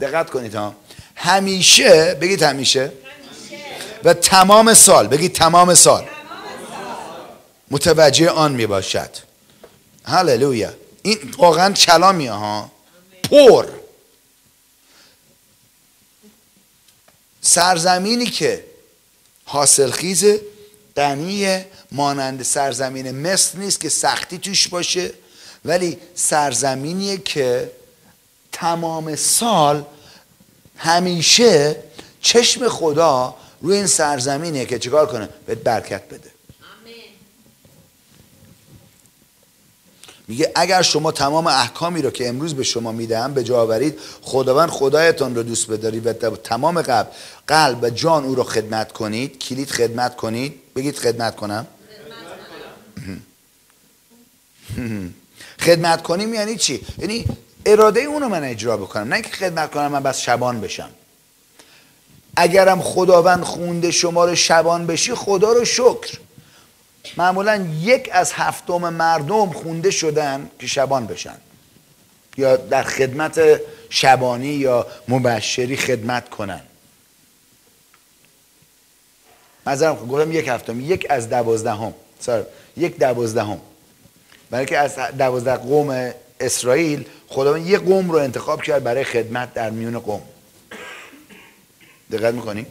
S1: دقت کنید ها همیشه بگید همیشه, و تمام سال بگید تمام سال. متوجه آن می باشد هللویا. این واقعا کلامیه ها. پر. سرزمینی که حاصل خیزه غنی مانند سرزمین مصر نیست که سختی توش باشه ولی سرزمینیه که تمام سال همیشه چشم خدا روی این سرزمینه که چیکار کنه؟ بهت برکت بده. میگه اگر شما تمام احکامی رو که امروز به شما می‌دهم به جا آورید خداوند خدایتان رو دوست بدارید و تمام قلب قلب و جان او رو خدمت کنید. کلید خدمت کنید. بگید خدمت کنم. خدمت کنیم یعنی چی؟ یعنی اراده اونو من اجرا بکنم. نه اینکه خدمت کنم من بس شبان بشم. اگرم خداوند خونده شما رو شبان بشی خدا رو شکر. معمولا یک از هفتم مردم خونده شدن که شبان بشن. یا در خدمت شبانی یا مبشری خدمت کنن. نظرم گفتم یک هفتم یک از دوازدهم. یک دوازدهم. برای که از دوازده قوم اسرائیل خداوند یک قوم رو انتخاب کرد برای خدمت در میون قوم. دقت می‌کنی؟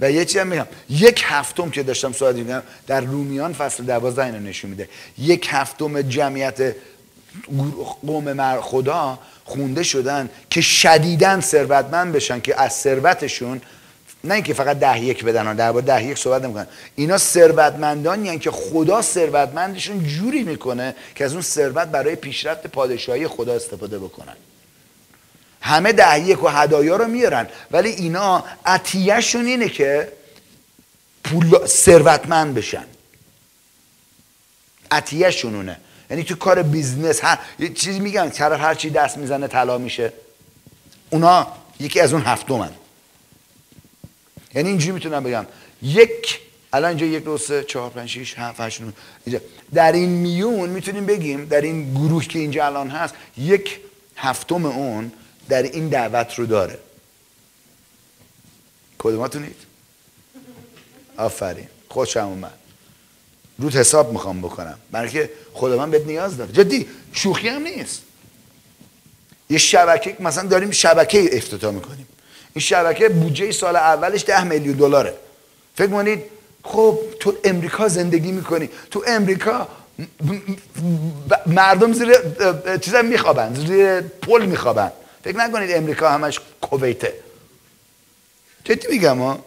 S1: و یه چیزی میگم. یک هفتم که داشتم صحبت میگم در رومیان فصل دوازده اینو نشون میده. یک هفتم جمعیت قوم خدا خونده شدن که شدیدن ثروتمند بشن که از ثروتشون نه اینکه فقط ده یک بدن در ده یک صحبت نمی‌کنن. اینا ثروتمندانی یعنی که خدا ثروتمندشون جوری می‌کنه که از اون ثروت برای پیشرفت پادشاهی خدا استفاده بکنن. همه ده یک و هدایا رو میارن. ولی اینا عطیهشون اینه که پول ثروتمند بشن. عطیهشون اونه. یعنی تو کار business هر یه چیزی میگن طرف هر چی دست می‌زنه طلا میشه. اونا یکی از اون هفتمن. یعنی اینجوری می‌تونم بگم. یک الان اینجا یک دو سه چهار پنج شیش هفت هشت اینجا. در این میون می‌تونیم بگیم در این گروه که اینجا الان هست یک هفتم اون در این دعوت رو داره. کدوماتونید؟ آفرین. خوشم اومد. رود حساب می‌خوام بکنم. برای که خدا من بهت نیاز داره جدی شوخی هم نیست. یه شبکه مثلا داریم شبکه افتتاح می‌کنیم. این شبکه بودجه سال اولش ده میلیون دلاره. فکر کنید خب تو امریکا زندگی می‌کنی. تو امریکا مردم زیر چیزا میخوابن. زیر پل میخوابن. فکر نکنید امریکا همش کویته. جدی میگم ها؟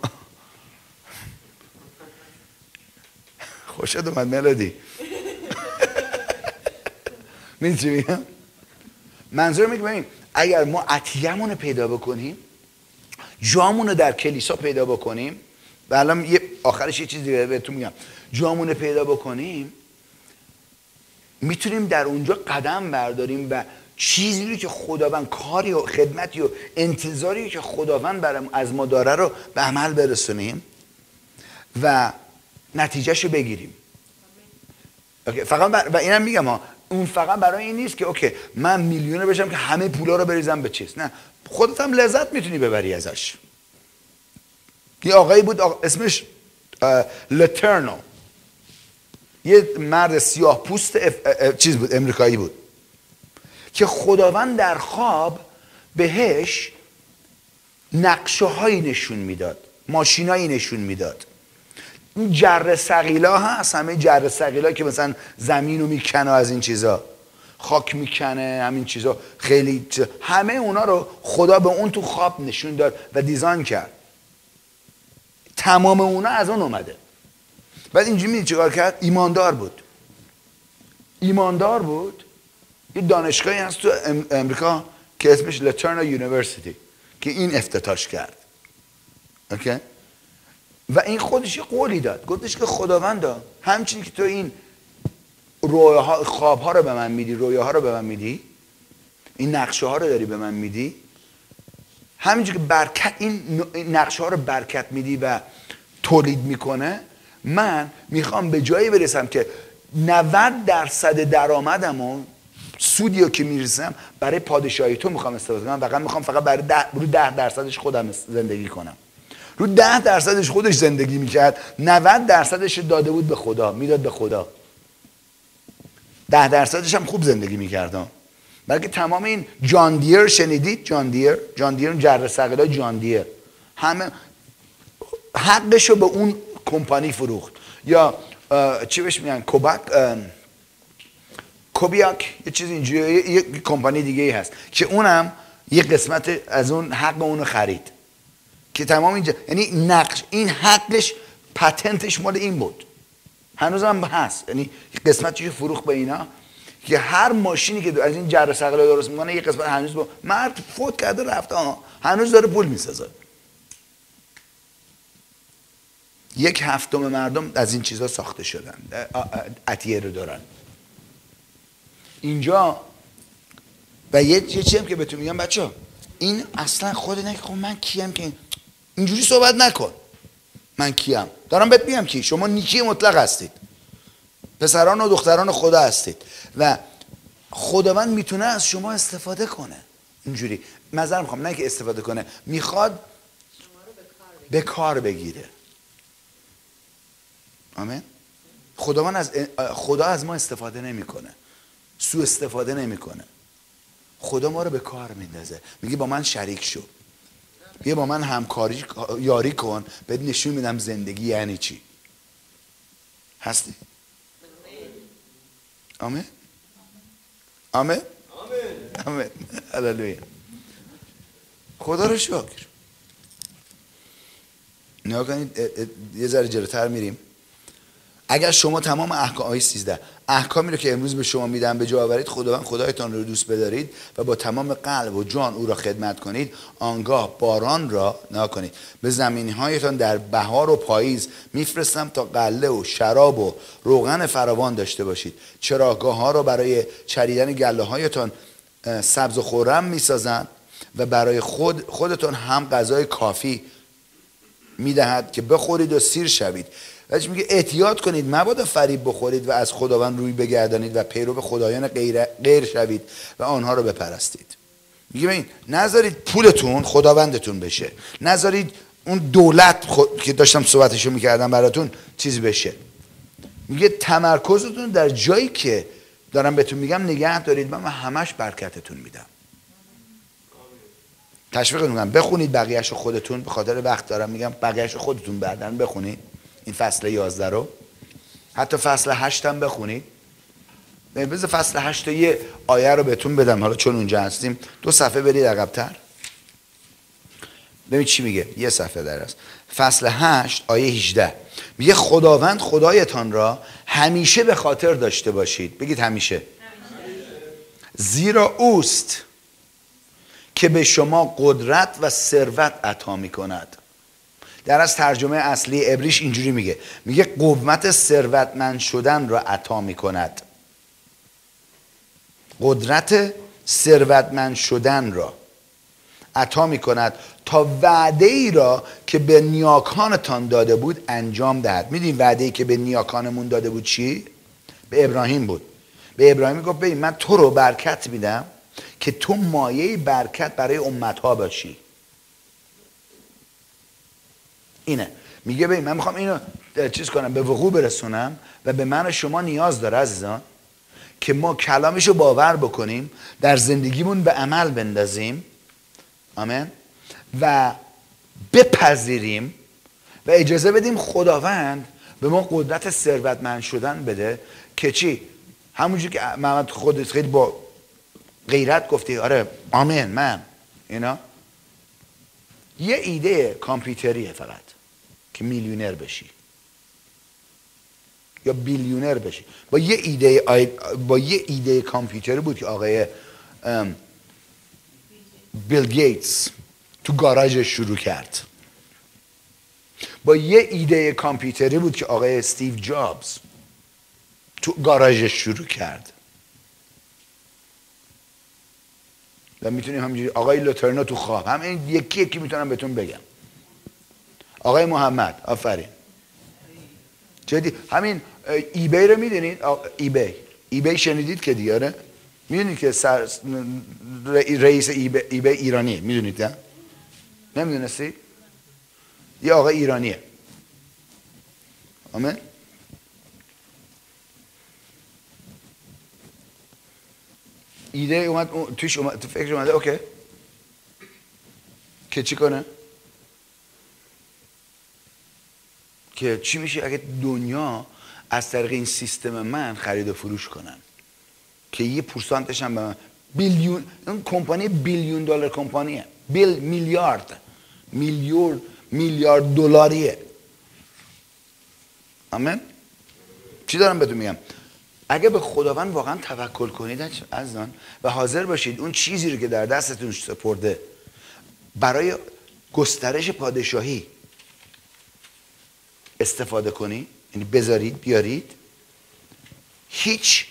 S1: خوشت اومد ملودی. می‌دونی چی میگم؟ منظور میگم ببین اگر ما عطیهمون پیدا بکنیم جامون رو در کلیسا پیدا بکنیم و الان یه آخرش یه چیزی بهتون میگم. جامون پیدا بکنیم می‌تونیم در اونجا قدم برداریم و چیزی رو که خداوند کاری و خدمتی و انتظاری که خداوند برم از ما داره رو به عمل برسونیم و نتیجهشو بگیریم. فقط بر... و اینم میگم ها اون فقط برای این نیست که اوکی من میلیونه بشم که همه پولا رو بریزم به چیز. نه خودت هم لذت می‌تونی ببری ازش. یه آقایی بود اسمش لترنو یه مرد سیاه پوست چیز بود امریکایی بود. که خداوند در خواب بهش نقشه هایی نشون می‌داد ماشینایی نشون می‌داد. این جر سقیلا هست همه جر سقیلا که مثلا زمین رو می‌کنه از این چیزا. خاک می‌کنه همین چیزا. خیلی همه اونا رو خدا به اون تو خواب نشون داد و دیزاین کرد. تمام اونا از اون اومده. بعد اینجوری می‌دید چیکار کرد؟ ایماندار بود. ایماندار بود. یه دانشگاهی هست تو امریکا که اسمش LeTourneau University که این افتتاحش کرد. okay؟ و این خودش یه قولی داد. گفتش که خداوندا همچنین که تو این رویاها خواب ها رو به من میدی رویاها رو به من میدی این نقشه ها رو داری به من میدی همینجور که برکت این نقشه ها رو برکت میدی و تولید می‌کنه من می‌خوام به جایی برسم که 90 درصد درآمدم و سودی رو که می‌رسم برای پادشاهی تو می‌خوام استفاده کنم. فقط می‌خوام فقط برای ده, برای ده درصدش خودم زندگی کنم. رو ده درصدش خودش زندگی می‌کرد. 90 درصدش داده بود به خدا. می‌داد به خدا. ده درصدش هم خوب زندگی می‌کرد بلکه تمام این جان دیر شنیدید؟ جان دیر؟ جان دیر جر سقلا جان دیر همه حقش رو به اون کمپانی فروخت. یا چی بهش میگن؟ کوبک کوبیاک یه چیز اینجوری یه کمپانی دیگه ای هست که اونم یه قسمت از اون حق اونو خرید. که تمام اینجا یعنی نقش این حقش پتنتش مال این بود. هنوز هم هست. یعنی قسمتش فروخ به اینا که هر ماشینی که از این جر سقلا درست می‌کنه یه قسمت هنوز با مرد فوت کرده رفته ها هنوز داره پول می‌سازه. یک هفتم مردم از این چیزها ساخته شدن. عطیه رو دارن. اینجا و یه چیزی هم که بهتون میگم بچه این اصلا خود نه خب من کیم که اینجوری صحبت نکن. من کیم. دارم بهت میگم کی. شما نیکی مطلق هستید. پسران و دختران خدا هستید. و خداوند می‌تونه از شما استفاده کنه. اینجوری. نظر می‌خوام نه که استفاده کنه. می‌خواد به کار بگیره. آمین؟ خداوند از خدا از ما استفاده نمی‌کنه. سو استفاده نمی‌کنه. خدا ما رو به کار میندازه. میگه با من شریک شو. بیا با من همکاری یاری کن. بهت نشون میدم زندگی یعنی چی. هستی؟ آمین. آمین. آمین. هللویا. خدا رو شکر. نگاه کنید یه ذره جلوتر میریم. اگر شما تمام احکام آیه 13 احکامی رو که امروز به شما میدم به جا آورید خداوند خدایتان رو دوست بدارید و با تمام قلب و جان او را خدمت کنید آنگاه باران را نکنید به زمین هایتان در بهار و پاییز میفرستم تا قله و شراب و روغن فراوان داشته باشید. چراگاه ها را برای چریدن گله هایتان سبز و خورم می‌سازند و برای خود خودتان هم غذای کافی می‌دهد که بخورید و سیر شوید. ولی میگه احتیاط کنید مبادا فریب بخورید و از خداوند روی بگردانید و پیرو به خدایان غیر, غیر شوید و آنها رو بپرستید. میگه ببین نذارید پولتون خداوندتون بشه. نذارید اون دولت که داشتم صحبتشو می‌کردم براتون چیزی بشه. میگه تمرکزتون در جایی که دارم بهتون میگم نگه دارید. من همش برکتتون میدم. تشویق می‌کنم. بخونید بقیهش خودتون. به خاطر وقت دارم میگم بقیهش خودتون بعدن بخونید. این فصل 11 رو. حتی فصل 8 هم بخونید. بذار فصل 8 یه آیه رو بهتون بدم. حالا چون اونجا هستیم. دو صفحه برید عقبتر. ببین چی میگه. یه صفحه در است. فصل 8 آیه 18 میگه خداوند خدایتان را همیشه به خاطر داشته باشید. بگید همیشه. زیرا اوست که به شما قدرت و ثروت عطا می کند در از ترجمه اصلی ابریش اینجوری میگه. میگه قوت ثروتمند شدن را عطا می کند قدرت ثروتمند شدن را عطا می کند تا وعده ای را که به نیاکانتان داده بود انجام دهد. میدین وعده ای که به نیاکانمون داده بود چی؟ به ابراهیم بود. به ابراهیم گفت ببین من تو رو برکت میدم که تو مایه برکت برای امتها باشی. اینه. میگه ببین من می‌خوام اینو چیز کنم به وقوع برسونم و به من شما نیاز داره عزیزان که ما کلامش رو باور بکنیم در زندگیمون به عمل بندازیم. آمین. و بپذیریم و اجازه بدیم خداوند به ما قدرت ثروتمند شدن بده که چی؟ همونجور که محمد خودت خیلی با غیرت گفتی آره آمین من اینا. یه ایده کامپیوتریه فقط. که میلیونر بشی. یا بیلیونر بشی. با یه ایده با یه ایده کامپیوتری بود که آقای بیل گیتس تو گاراژش شروع کرد. با یه ایده کامپیوتری بود که آقای استیو جابز تو گاراژش شروع کرد. و می‌تونیم همینجوری آقای لوترنو تو خواب هم این یکی یکی می‌تونم بهتون بگم. آقای محمد آفرین. جدی همین ایبی رو می‌دونید؟ ایبی. ایبی شنیدید که دیاره می‌دونید که سر رئیس ایبی, ایبی ایرانی می‌دونید نه؟ نمی‌دونستی؟ یه آقای ایرانیه. آمین. ایده اومد توش اومد تو فکر اومده اوکی. که چی کنه؟ که چی میشه؟ اگه دنیا از طریق این سیستم من خرید و فروش کنن که یه پورسانتش هم به بیلیون اون کمپانی بیلیون دلار کمپانیه. بیل میلیارد. میلیون میلیارد دلاریه. آمین؟ چی دارم بهتون میگم؟ اگه به خداوند واقعا توکل کنید آن و حاضر باشید اون چیزی رو که در دستتون سپرده برای گسترش پادشاهی استفاده کنید یعنی بذارید بیارید. هیچ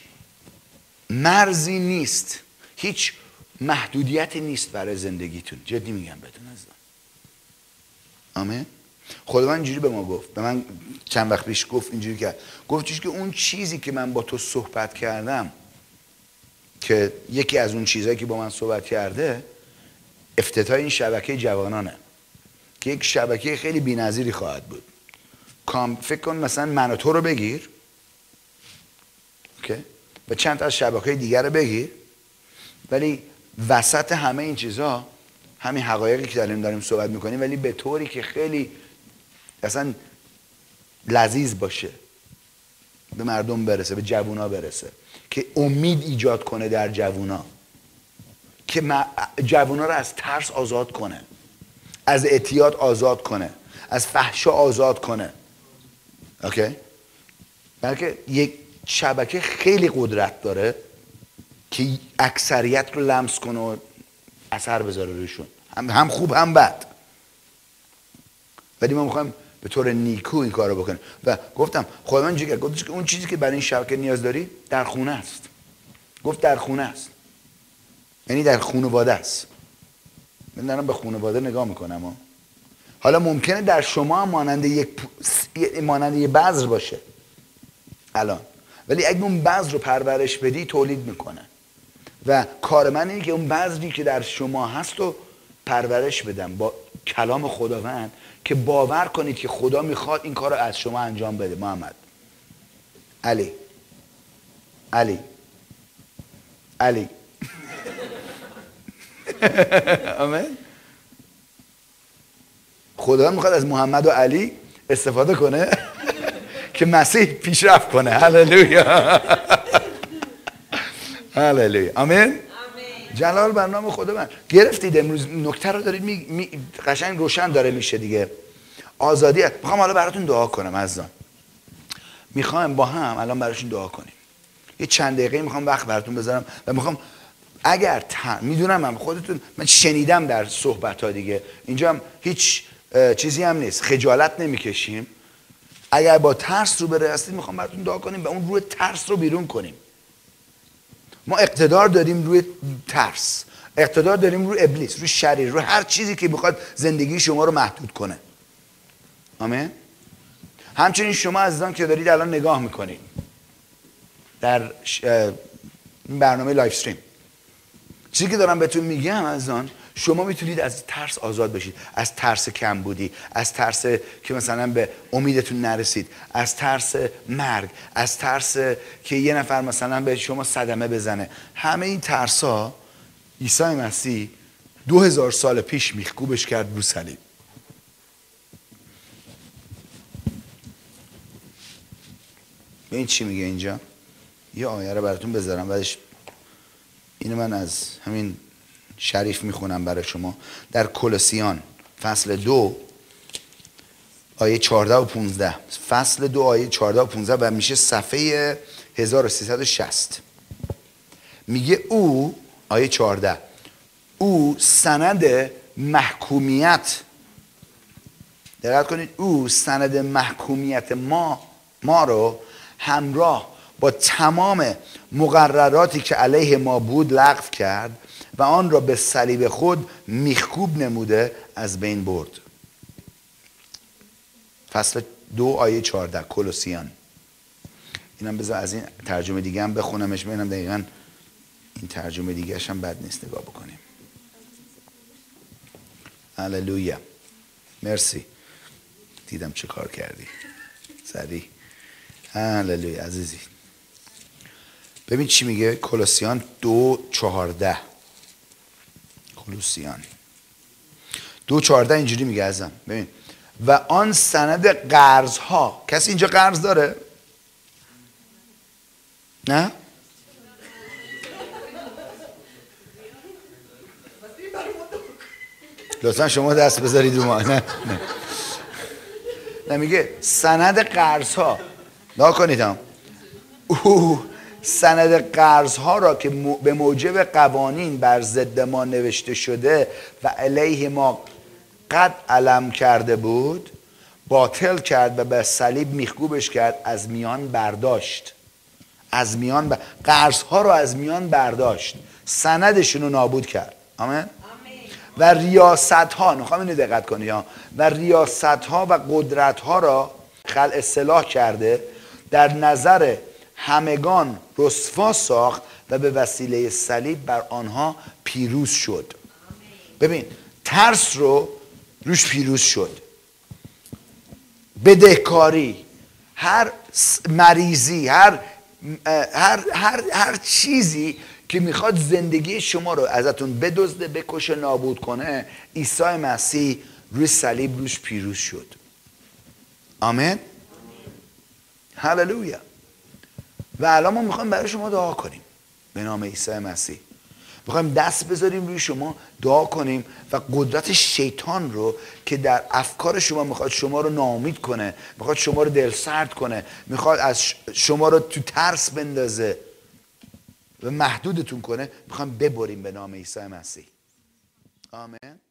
S1: مرزی نیست. هیچ محدودیتی نیست برای زندگیتون. جدی میگم بهتون از آمین. خداوند اینجوری به ما گفت. به من چند وقت پیش گفت اینجوری کرد گفت که اون چیزی که من با تو صحبت کردم که یکی از اون چیزهایی که با من صحبت کرده افتتاح این شبکه جوانانه که یک شبکه خیلی بی‌نظیری خواهد بود. کام فکر کن مثلا من تو رو بگیر. اوکی؟ و چند از شبکه دیگر رو بگیر. ولی وسط همه این چیزها همین حقایقی که داریم داریم صحبت می‌کنیم ولی به طوری که خیلی اصلا لذیذ باشه به مردم برسه به جوونا برسه که امید ایجاد کنه در جوونا که جوونا رو از ترس آزاد کنه از اعتیاد آزاد کنه از فحشا آزاد کنه. اوکی؟ بلکه یک شبکه خیلی قدرت داره که اکثریت رو لمس کنه و اثر بذاره روشون هم خوب هم بد. ولی ما می‌خوایم به طور نیکو این کارو بکنه و گفتم خداوند جگر گفتش که اون چیزی که برای این شبکه نیاز داری در خونه است. گفت در خونه است. یعنی در خانواده است. من دارم به خانواده نگاه می‌کنم حالا ممکنه در شما هم مانند یک مانند یک بذر باشه. الان. ولی اگه اون بذر رو پرورش بدی تولید می‌کنه. و کار من اینه که اون بذری که در شما هست رو پرورش بدم. با کلام خداوند که باور کنید که خدا می‌خواد این کار رو از شما انجام بده محمد. علی. علی. علی. آمین. خدا می‌خواد از محمد و علی استفاده کنه که مسیح پیشرفت کنه. هللویا. هللویا. آمین؟ جلال برنامه خدا من گرفتید امروز. نکته رو دارید می... می... قشنگ روشن داره میشه دیگه. آزادی. می‌خوام حالا براتون دعا کنم عزیزان. می‌خوام با هم الان براشون دعا کنیم. یه چند دقیقه می‌خوام وقت براتون بذارم و می‌خوام اگر می‌دونم من خودتون من شنیدم در صحبت ها دیگه. اینجا هم هیچ چیزی هم نیست. خجالت نمی‌کشیم. اگر با ترس رو بره هستید می‌خوام براتون دعا کنیم و اون روی ترس رو بیرون کنیم. ما اقتدار داریم روی ترس. اقتدار داریم روی ابلیس روی شریر روی هر چیزی که می‌خواد زندگی شما رو محدود کنه. آمین؟ همچنین شما عزیزان که دارید الان نگاه می‌کنید در برنامه live stream. چیزی که دارم بهتون میگم عزیزان شما می‌تونید از ترس آزاد بشید از ترس کمبودی از ترس که مثلا به امیدتون نرسید از ترس مرگ از ترس که یه نفر مثلا به شما صدمه بزنه. همه این ترس ها عیسی مسیح دو هزار سال پیش میخکوبش کرد رو صلیب این چی میگه اینجا؟ یه آیه رو براتون بذارم بعدش اینو من از همین شریف می‌خونم برای شما. در کلسیان فصل دو آیه 14 و 15 فصل دو آیه 14 و 15 و میشه صفحه 1360 میگه او آیه 14 او سند محکومیت. دقت کنید او سند محکومیت ما ما رو همراه با تمام مقرراتی که علیه ما بود لغو کرد. و آن را به صلیب خود میخکوب نموده از بین برد. فصل دو آیه چارده کلوسیان. اینم بذار از این ترجمه دیگه هم بخونمش ببینم دقیقا این ترجمه دیگه هم بد نیست نگاه بکنیم. هللویا. مرسی. دیدم چه کار کردی. سریع. هللویا عزیزی. ببین چی میگه؟ کلوسیان دو چهارده. کلوسیان دو چهارده اینجوری میگه ازم ببین. و آن سند قرض ها کسی اینجا قرض داره؟ نه؟ لطفا شما دست بذارید ما. نه نه. میگه سند قرض ها نا کنید هم. سند قرض ها را که به موجب قوانین بر ضد ما نوشته شده و علیه ما قد علم کرده بود باطل کرد و به صلیب میخکوبش کرد از میان برداشت. از میان ب... قرض ها رو از میان برداشت. سندشون رو نابود کرد. آمین؟ و ریاست ها نخواهم اینو دقت کنی ها. و ریاست ها و قدرت ها را خل اصلاح کرده در نظر همگان رسوا ساخت و به وسیله صلیب بر آنها پیروز شد. ببین ترس رو روش پیروز شد. بدهکاری هر مریضی هر هر, هر, هر چیزی که می‌خواد زندگی شما رو ازتون بدزده بکشه نابود کنه عیسی مسیح روی صلیب روش پیروز شد. آمین. هللویا. و الان ما می‌خوایم برای شما دعا کنیم. به نام عیسی مسیح. می‌خوایم دست بذاریم روی شما دعا کنیم و قدرت شیطان رو که در افکار شما می‌خواد شما رو نامید کنه می‌خواد شما رو دل سرد کنه می‌خواد از شما رو تو ترس بندازه و محدودتون کنه می‌خوایم ببریم به نام عیسی مسیح. آمین.